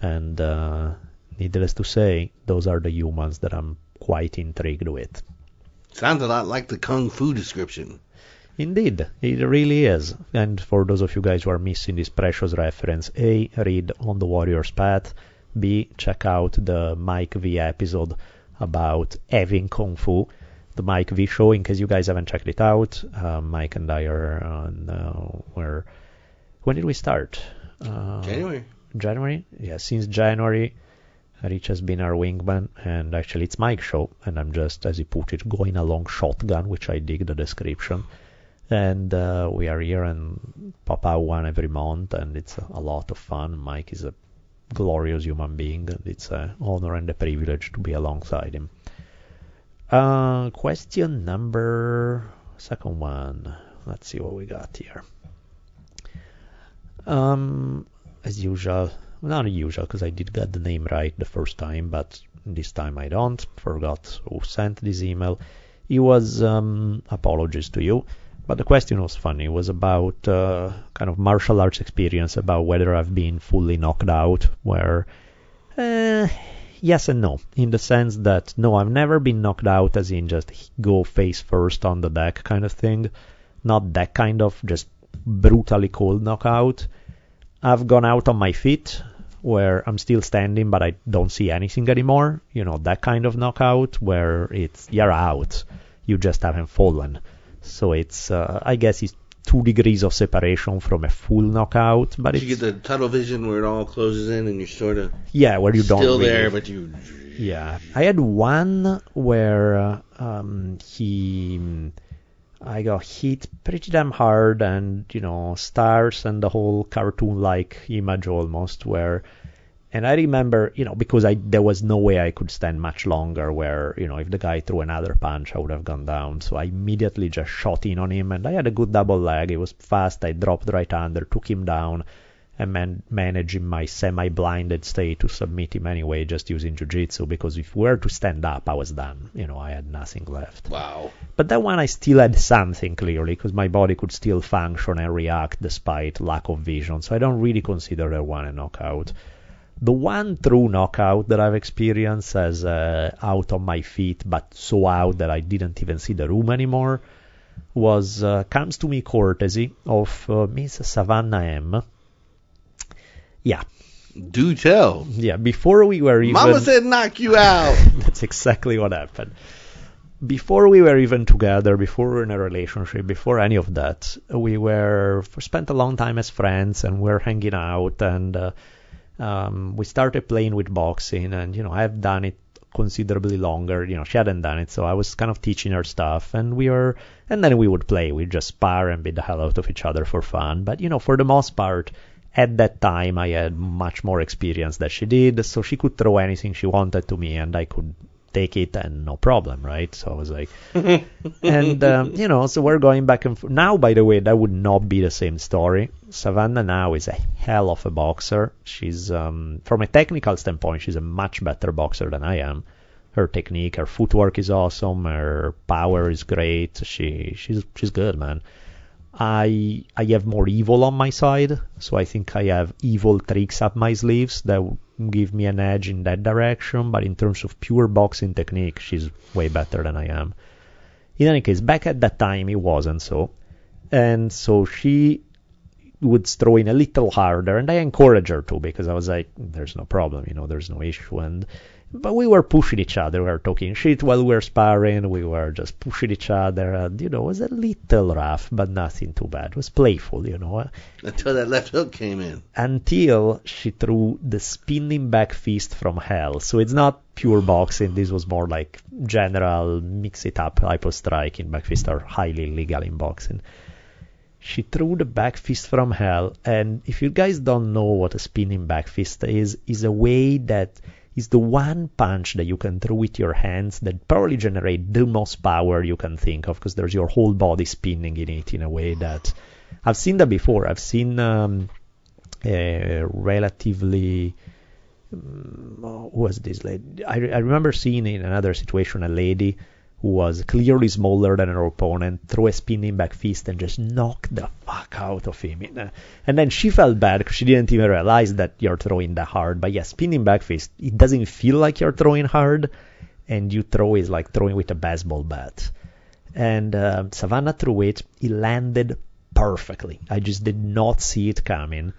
And uh, needless to say, those are the humans that I'm quite intrigued with. Sounds a lot like the kung fu description. Indeed, it really is. And for those of you guys who are missing this precious reference, A, read On the Warrior's Path, B, check out the Mike V episode about having Kung Fu, the Mike V show, in case you guys haven't checked it out. Uh, Mike and I are on, uh, we're, when did we start? Uh, January. January? Yeah, since January. Rich has been our wingman, and actually it's Mike's show, and I'm just, as he put it, going along shotgun, which I dig the description and uh, we are here and pop out one every month, and it's a, lot of fun. Mike is a glorious human being, and it's an honor and a privilege to be alongside him. Uh, question number second one. Let's see what we got here. Um, as usual, not usual because I did get the name right the first time, but this time I don't. Forgot who sent this email. He was um, apologies to you. But the question was funny. It was about uh, kind of martial arts experience, about whether I've been fully knocked out. Where, uh, yes and no, in the sense that no, I've never been knocked out, as in just go face first on the deck kind of thing. Not that kind of just brutally cold knockout. I've gone out on my feet, where I'm still standing, but I don't see anything anymore. You know, that kind of knockout where it's you're out, you just haven't fallen. So it's, uh, I guess, it's two degrees of separation from a full knockout. But you get the tunnel vision where it all closes in and you're sort of yeah, where you don't still really, there, but you yeah. I had one where uh, um, he I got hit pretty damn hard, and you know, stars and the whole cartoon-like image almost where. And I remember, you know, because I there was no way I could stand much longer. Where you know, if the guy threw another punch, I would have gone down. So I immediately just shot in on him, and I had a good double leg. It was fast. I dropped right under, took him down, and man- managed in my semi-blinded state to submit him anyway, just using jiu-jitsu. Because if we were to stand up, I was done. You know, I had nothing left. Wow. But that one I still had something clearly because my body could still function and react despite lack of vision. So I don't really consider that one a knockout. The one true knockout that I've experienced as uh, out on my feet, but so out that I didn't even see the room anymore, was uh, comes to me courtesy of uh, Miss Savannah M. Yeah, Do tell. yeah. Before we were even Mama said knock you out. that's exactly what happened. Before we were even together, before we were in a relationship, before any of that, we were spent a long time as friends and we're hanging out and uh, um, we started playing with boxing and you know I've done it considerably longer. You know she hadn't done it, so I was kind of teaching her stuff and we were and then we would play. We'd just spar and beat the hell out of each other for fun. But you know for the most part, at that time I had much more experience than she did, so she could throw anything she wanted to me and I could take it and no problem, right? So I was like, and um, you know, so we're going back and forth. Now, by the way, that would not be the same story. Savannah now is a hell of a boxer. She's, um, from a technical standpoint, she's a much better boxer than I am. Her technique, her footwork is awesome. Her power is great. She, she's, she's good, man. I I have more evil on my side, so I think I have evil tricks up my sleeves that give me an edge in that direction. But in terms of pure boxing technique, she's way better than I am. In any case, back at that time, it wasn't so, and so she would throw in a little harder, and I encouraged her to because I was like, "There's no problem, you know, there's no issue." And but we were pushing each other. We were talking shit while we were sparring. We were just pushing each other, and you know, it was a little rough, but nothing too bad. It was playful, you know. Until that left hook came in. Until she threw the spinning back fist from hell. So it's not pure boxing. This was more like general mix it up type of striking. Back fists are highly legal in boxing. She threw the back fist from hell, and if you guys don't know what a spinning back fist is, is a way that is the one punch that you can throw with your hands that probably generate the most power you can think of because there's your whole body spinning in it in a way that I've seen that before. I've seen um, relatively um, was this lady? I, I remember seeing in another situation a lady who was clearly smaller than her opponent threw a spinning back fist and just knocked the fuck out of him. And then she felt bad because she didn't even realize that you're throwing that hard. But yeah, spinning back fist, it doesn't feel like you're throwing hard, and you throw is like throwing with a baseball bat. And uh, Savannah threw it, it landed perfectly. I just did not see it coming,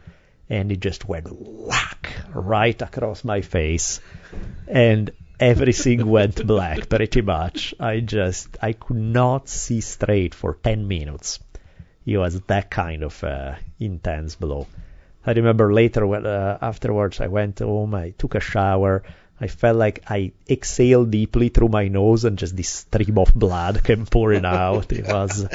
and it just went whack right across my face, and everything went black pretty much. I just I could not see straight for 10 minutes. It was that kind of uh, intense blow. I remember later when uh, afterwards I went home, I took a shower. I felt like I exhaled deeply through my nose and just this stream of blood came pouring out. It was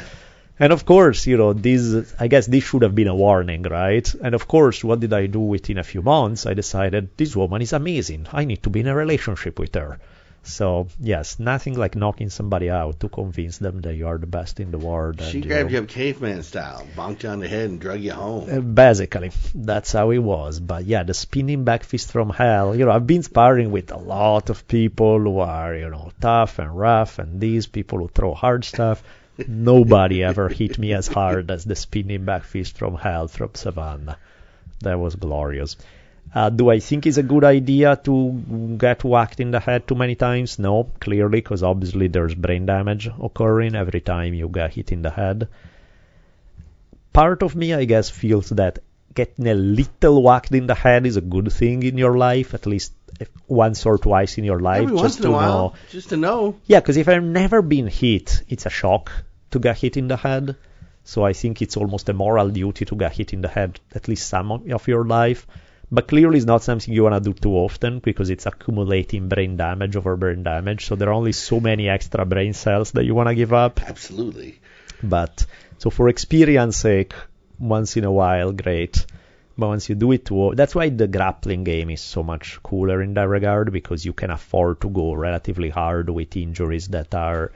and of course, you know, this, I guess this should have been a warning, right? And of course, what did I do within a few months? I decided this woman is amazing. I need to be in a relationship with her. So, yes, nothing like knocking somebody out to convince them that you are the best in the world. She grabbed know, you up caveman style, bonked you on the head, and drug you home. uh, Basically, that's how it was. But yeah, the spinning back fist from hell. You know, I've been sparring with a lot of people who are, you know, tough and rough, and these people who throw hard stuff. Nobody ever hit me as hard as the spinning back fist from hell from Savannah. That was glorious. Uh, do I think it's a good idea to get whacked in the head too many times? No, clearly, because obviously there's brain damage occurring every time you get hit in the head. Part of me, I guess, feels that getting a little whacked in the head is a good thing in your life, at least once or twice in your life, Every just to while, know. just to know. Yeah, because if I've never been hit, it's a shock to get hit in the head. So I think it's almost a moral duty to get hit in the head at least some of of your life. But clearly, it's not something you want to do too often because it's accumulating brain damage over brain damage. So there are only so many extra brain cells that you want to give up. Absolutely. But so for experience sake, once in a while, great. But once you do it that's why the grappling game is so much cooler in that regard because you can afford to go relatively hard with injuries that are,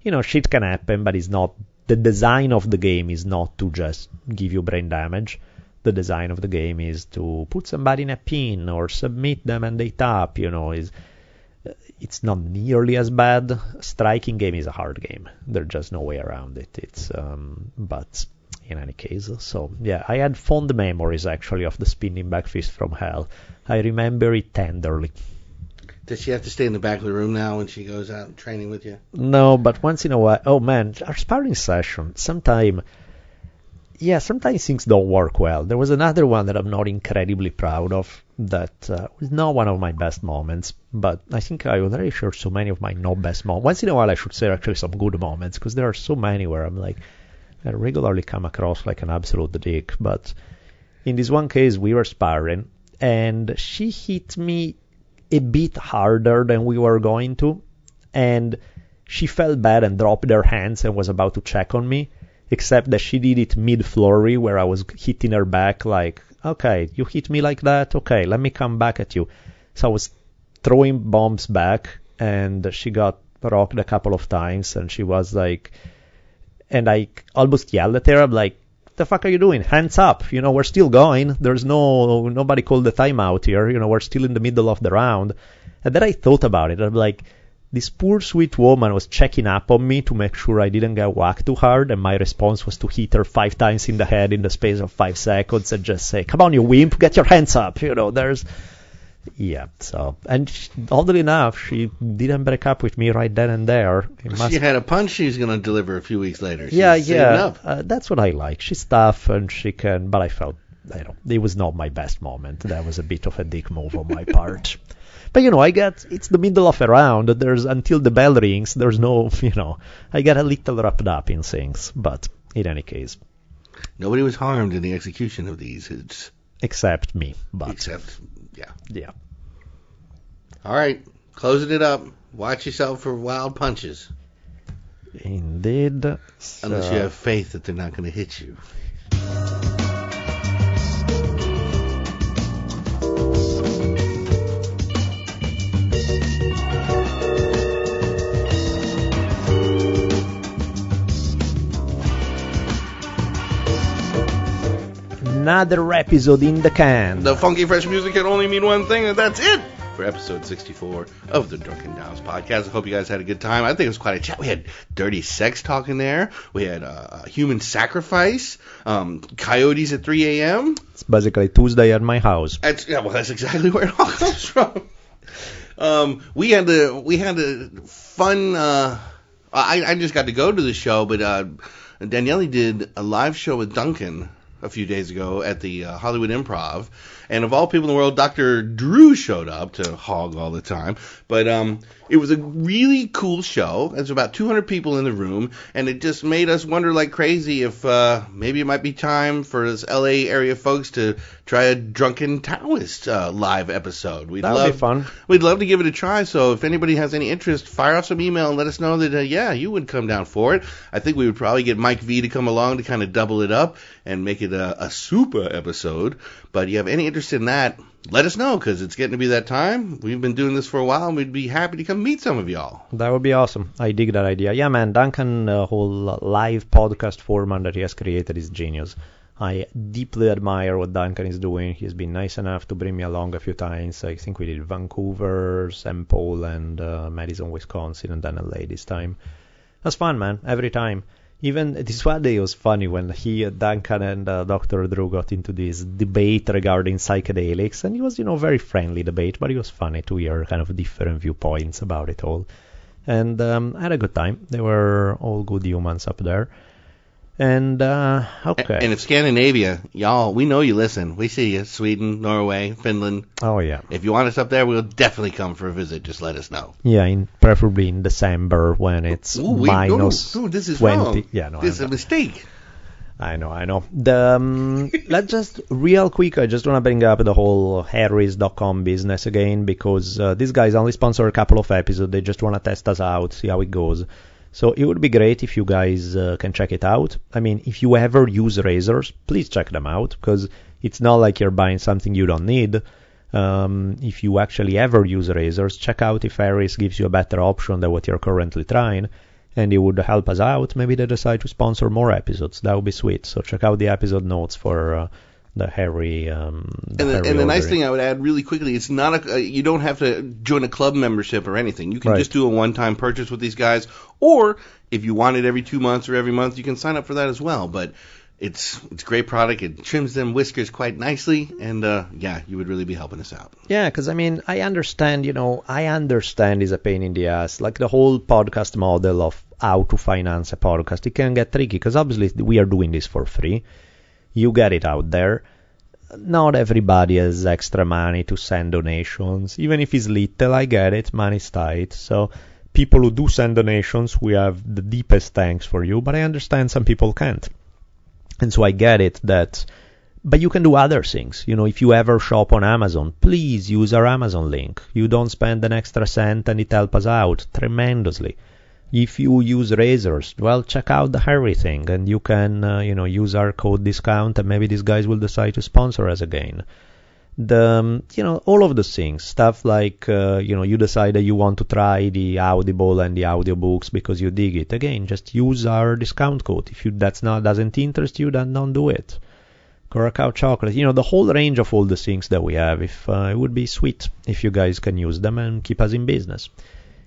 you know, shit can happen, but it's not. The design of the game is not to just give you brain damage. The design of the game is to put somebody in a pin or submit them and they tap. You know, is it's not nearly as bad. Striking game is a hard game. There's just no way around it. It's um, but in any case. So yeah, I had fond memories actually of the spinning back fist from hell. I remember it tenderly. Does she have to stay in the back of the room now when she goes out training with you? No, but once in a while, oh man, our sparring session, sometime, yeah, sometimes things don't work well. There was another one that I'm not incredibly proud of that uh, was not one of my best moments, but I think I already shared so many of my not best moments. Once in a while, I should say actually some good moments because there are so many where I'm like, I regularly come across like an absolute dick. But in this one case, we were sparring, and she hit me a bit harder than we were going to, and she felt bad and dropped her hands and was about to check on me, except that she did it mid flurry where I was hitting her back like, okay, you hit me like that, okay, let me come back at you. So I was throwing bombs back, and she got rocked a couple of times, and she was like, and I almost yelled at her. I'm like, "What the fuck are you doing? Hands up! You know, we're still going. There's no nobody called the timeout here. You know, we're still in the middle of the round." And then I thought about it. I'm like, this poor sweet woman was checking up on me to make sure I didn't get whacked too hard, and my response was to hit her five times in the head in the space of five seconds and just say, "Come on, you wimp, get your hands up!" You know, there's yeah. So, and she, oddly enough, she didn't break up with me right then and there. Must- She had a punch she's going to deliver a few weeks later. She's yeah, yeah. Uh, that's what I like. She's tough and she can, but I felt, you don't. It was not my best moment. That was a bit of a dick move on my part. But you know, I get it's the middle of a round. There's until the bell rings. There's no, you know, I got a little wrapped up in things. But in any case, Nobody was harmed in the execution of these, it's, except me. But except, yeah. yeah, All right, closing it up. Watch yourself for wild punches, indeed. unless So- you have faith that they're not going to hit you. Another episode in the can. The funky fresh music can only mean one thing, and that's it for episode 64 of the Drunken Taoist podcast. I hope you guys had a good time. I think it was quite a chat. We had dirty sex talk in there. We had uh, human sacrifice, um, coyotes at 3 a.m. It's basically Tuesday at my house. That's yeah, well, that's exactly where it all comes from. Um, we had the we had a fun. Uh, I I just got to go to the show, but uh, Daniele did a live show with Duncan a few days ago at the uh, Hollywood Improv, and of all people in the world, Dr. Drew showed up to hog all the time. But um, it was a really cool show. There's about 200 people in the room, and it just made us wonder like crazy if uh, maybe it might be time for us LA area folks to try a Drunken Taoist uh, live episode. We'd That would love be fun. We'd love to give it a try. So if anybody has any interest, fire off some email and let us know that uh, yeah, you would come down for it. I think we would probably get Mike V to come along to kind of double it up and make it a, a super episode. But you have any interest in that? Let us know because it's getting to be that time. We've been doing this for a while, and we'd be happy to come meet some of y'all. That would be awesome. I dig that idea. Yeah, man, Duncan, uh, whole live podcast format that he has created is genius. I deeply admire what Duncan is doing. He's been nice enough to bring me along a few times. I think we did Vancouver, St. Paul, and uh, Madison, Wisconsin, and then LA this time. That's fun, man. Every time. Even this one day was funny when he, Duncan, and uh, Dr. Drew got into this debate regarding psychedelics, and it was, you know, very friendly debate, but it was funny to hear kind of different viewpoints about it all. And um, I had a good time. They were all good humans up there. And uh, okay. And if Scandinavia, y'all, we know you listen. We see you. Sweden, Norway, Finland. oh yeah, If you want us up there, we'll definitely come for a visit. Just let us know. yeah, in preferably in December when it's Ooh, we, no, no, this is 20. wrong. Yeah, no, this is a mistake. I know, I know. The, um, let's just real quick. I just want to bring up the whole Harrys.com business again because uh, these guys only sponsor a couple of episodes. They just want to test us out, see how it goes. So it would be great if you guys uh, can check it out. I mean, if you ever use razors, please check them out because it's not like you're buying something you don't need. Um, if you actually ever use razors, check out if Harry's gives you a better option than what you're currently trying, and it would help us out. Maybe they decide to sponsor more episodes. That would be sweet. So check out the episode notes for uh, the Harry. Um, the And the, Harry and the nice thing I would add really quickly, it's not a, uh, you don't have to join a club membership or anything. You can Right. just do a one-time purchase with these guys, or if you want it every two months or every month, you can sign up for that as well. But it's it's a great product. It trims them whiskers quite nicely, and uh, yeah, you would really be helping us out. Yeah, because I mean, I understand, you know, I understand it's a pain in the ass. Like the whole podcast model of how to finance a podcast, it can get tricky because obviously we are doing this for free. You get it out there. Not everybody has extra money to send donations. Even if it's little, I get it. Money's tight. So people who do send donations, we have the deepest thanks for you. But I understand some people can't. And so I get it that but you can do other things. You know, if you ever shop on Amazon, please use our Amazon link. You don't spend an extra cent and it helps us out tremendously. If you use razors, well, check out the Harry thing and you can, uh, you know, use our code discount and maybe these guys will decide to sponsor us again. The, um, you know, all of those things, stuff like, uh, you know, you decide that you want to try the Audible and the audiobooks because you dig it. Again, just use our discount code. If you, that's not, doesn't interest you, then don't do it. Curacao chocolate, you know, the whole range of all the things that we have. If uh, it would be sweet if you guys can use them and keep us in business.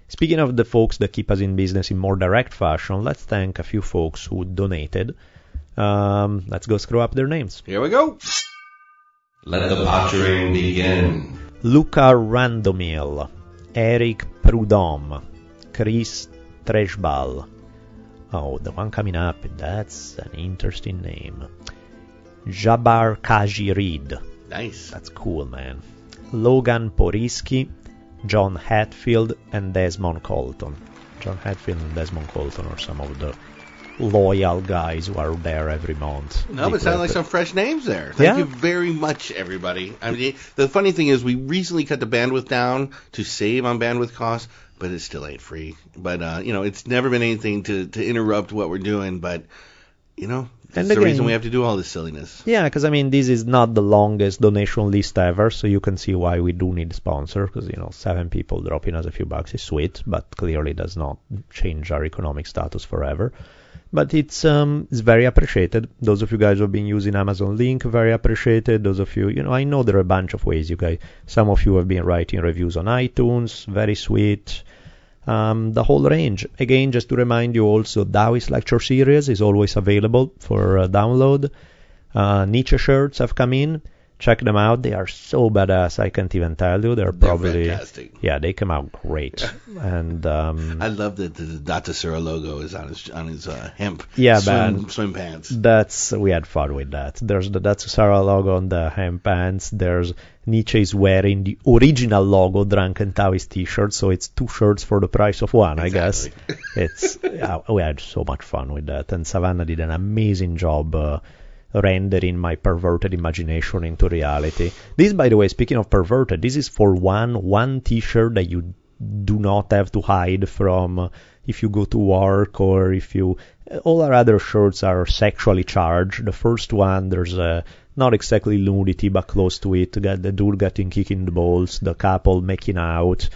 Speaking of the folks that keep us in business in more direct fashion, let's thank a few folks who donated. Um, let's go screw up their names. Here we go. Let the pottering begin. Luca Randomil, Eric Prudhomme, Chris Treshbal. Oh, the one coming up, that's an interesting name. Jabar Kaji Reed. Nice. That's cool, man. Logan Poriski, John Hatfield, and Desmond Colton. John Hatfield and Desmond Colton are some of the loyal guys who are there every month. No, but it sounds like some fresh names there. Thank Yeah. you very much, everybody. I mean, the funny thing is, we recently cut the bandwidth down to save on bandwidth costs, but it still ain't free. But uh, you know, it's never been anything to to interrupt what we're doing. But you know, that's And the again- reason we have to do all this silliness. Yeah, because I mean, this is not the longest donation list ever, so you can see why we do need a sponsor. Because you know, seven people dropping us a few bucks is sweet, but clearly does not change our economic status forever. But it's um, it's very appreciated. Those of you guys who have been using Amazon Link, very appreciated. Those of you, you know, I know there are a bunch of ways you guys. Some of you have been writing reviews on iTunes, very sweet. Um, the whole range. Again, just to remind you also, Taoist lecture series is always available for uh, download. Uh, Nietzsche shirts have come in. Check them out. They are so badass. I can't even tell you. They're They're probably fantastic. yeah. They come out great. and um, I love that the, the Dr. Sura logo is on his on his uh, hemp Yeah, swim, swim pants. that's we had fun with that. There's the that's Sarah logo on the hemp pants. There's Nietzsche is wearing the original logo Drunken Taoist T-shirt, so it's two shirts for the price of one, I guess. It's yeah, we had so much fun with that, and Savannah did an amazing job uh, rendering my perverted imagination into reality. This, by the way, speaking of perverted, this is for one one T-shirt that you do not have to hide from if you go to work or if you. All our other shirts are sexually charged. The first one, there's a not exactly nudity, but close to it. The dude getting kicked in the balls, the couple making out,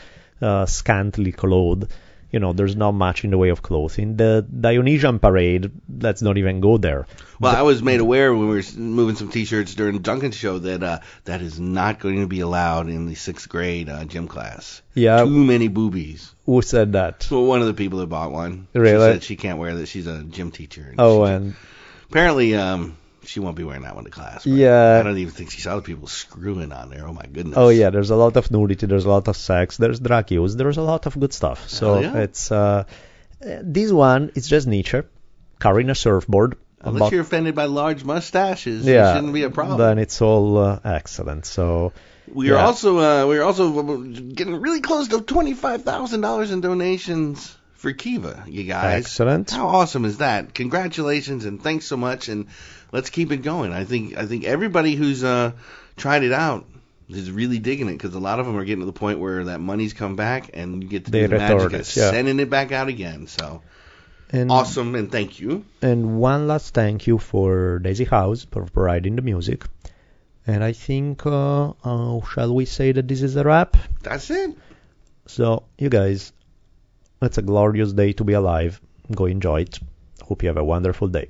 uh, scantily clothed. You know, there's not much in the way of clothing. The Dionysian parade, let's not even go there. Well, I was made aware when we were moving some T-shirts during the Duncan show that uh, that is not going to be allowed in the sixth grade uh, gym class. Yeah, Too many boobies. who said that? Well, one of the people that bought one, Really? she said she can't wear that. She's a gym teacher. and Oh, and apparently, um, she won't be wearing that one to class. Yeah. I don't even think she saw the people screwing on there. Oh my goodness. oh yeah, there's a lot of nudity, there's a lot of sex, there's drug use, there's a lot of good stuff. So yeah. it's uh, this one, is just Nietzsche carrying a surfboard. Unless But- you're offended by large mustaches, yeah, it shouldn't be a problem. Then it's all uh, excellent. So We are Yeah. also uh, we are also getting really close to twenty five thousand dollars in donations for Kiva, you guys. excellent. How awesome is that? Congratulations and thanks so much, and let's keep it going. I think I think everybody who's uh, tried it out is really digging it because a lot of them are getting to the point where that money's come back and you get to do the magic of yeah. sending it back out again. So And awesome, and thank you. And one last thank you for Daisy House for providing the music. And I think, uh, uh, shall we say that this is a wrap? That's it. So, you guys, it's a glorious day to be alive. Go enjoy it. Hope you have a wonderful day.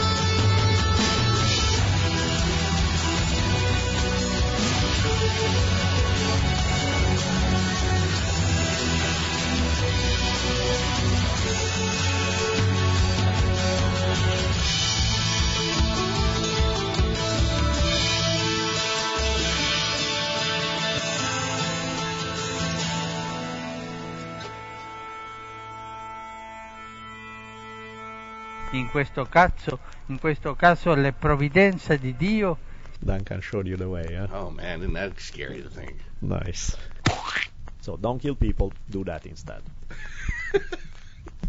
In questo caso, in questo caso le provvidenze di Dio Duncan showed you the way, yeah? Oh man, isn't that scary to think? Nice. So don't kill people, do that instead.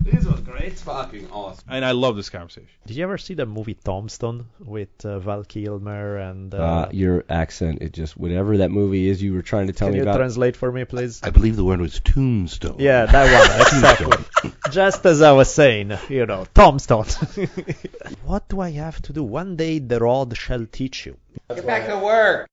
This was great. Fucking awesome. And I love this conversation. Did you ever see the movie Tombstone with uh, Val Kilmer and uh, Uh, your accent, it just whatever that movie is you were trying to tell me about. Can you translate for me, please? I believe the word was tombstone. Yeah, that one, exactly. Just as I was saying, you know, Tombstone. what do I have to do? One day the rod shall teach you. Get back to work.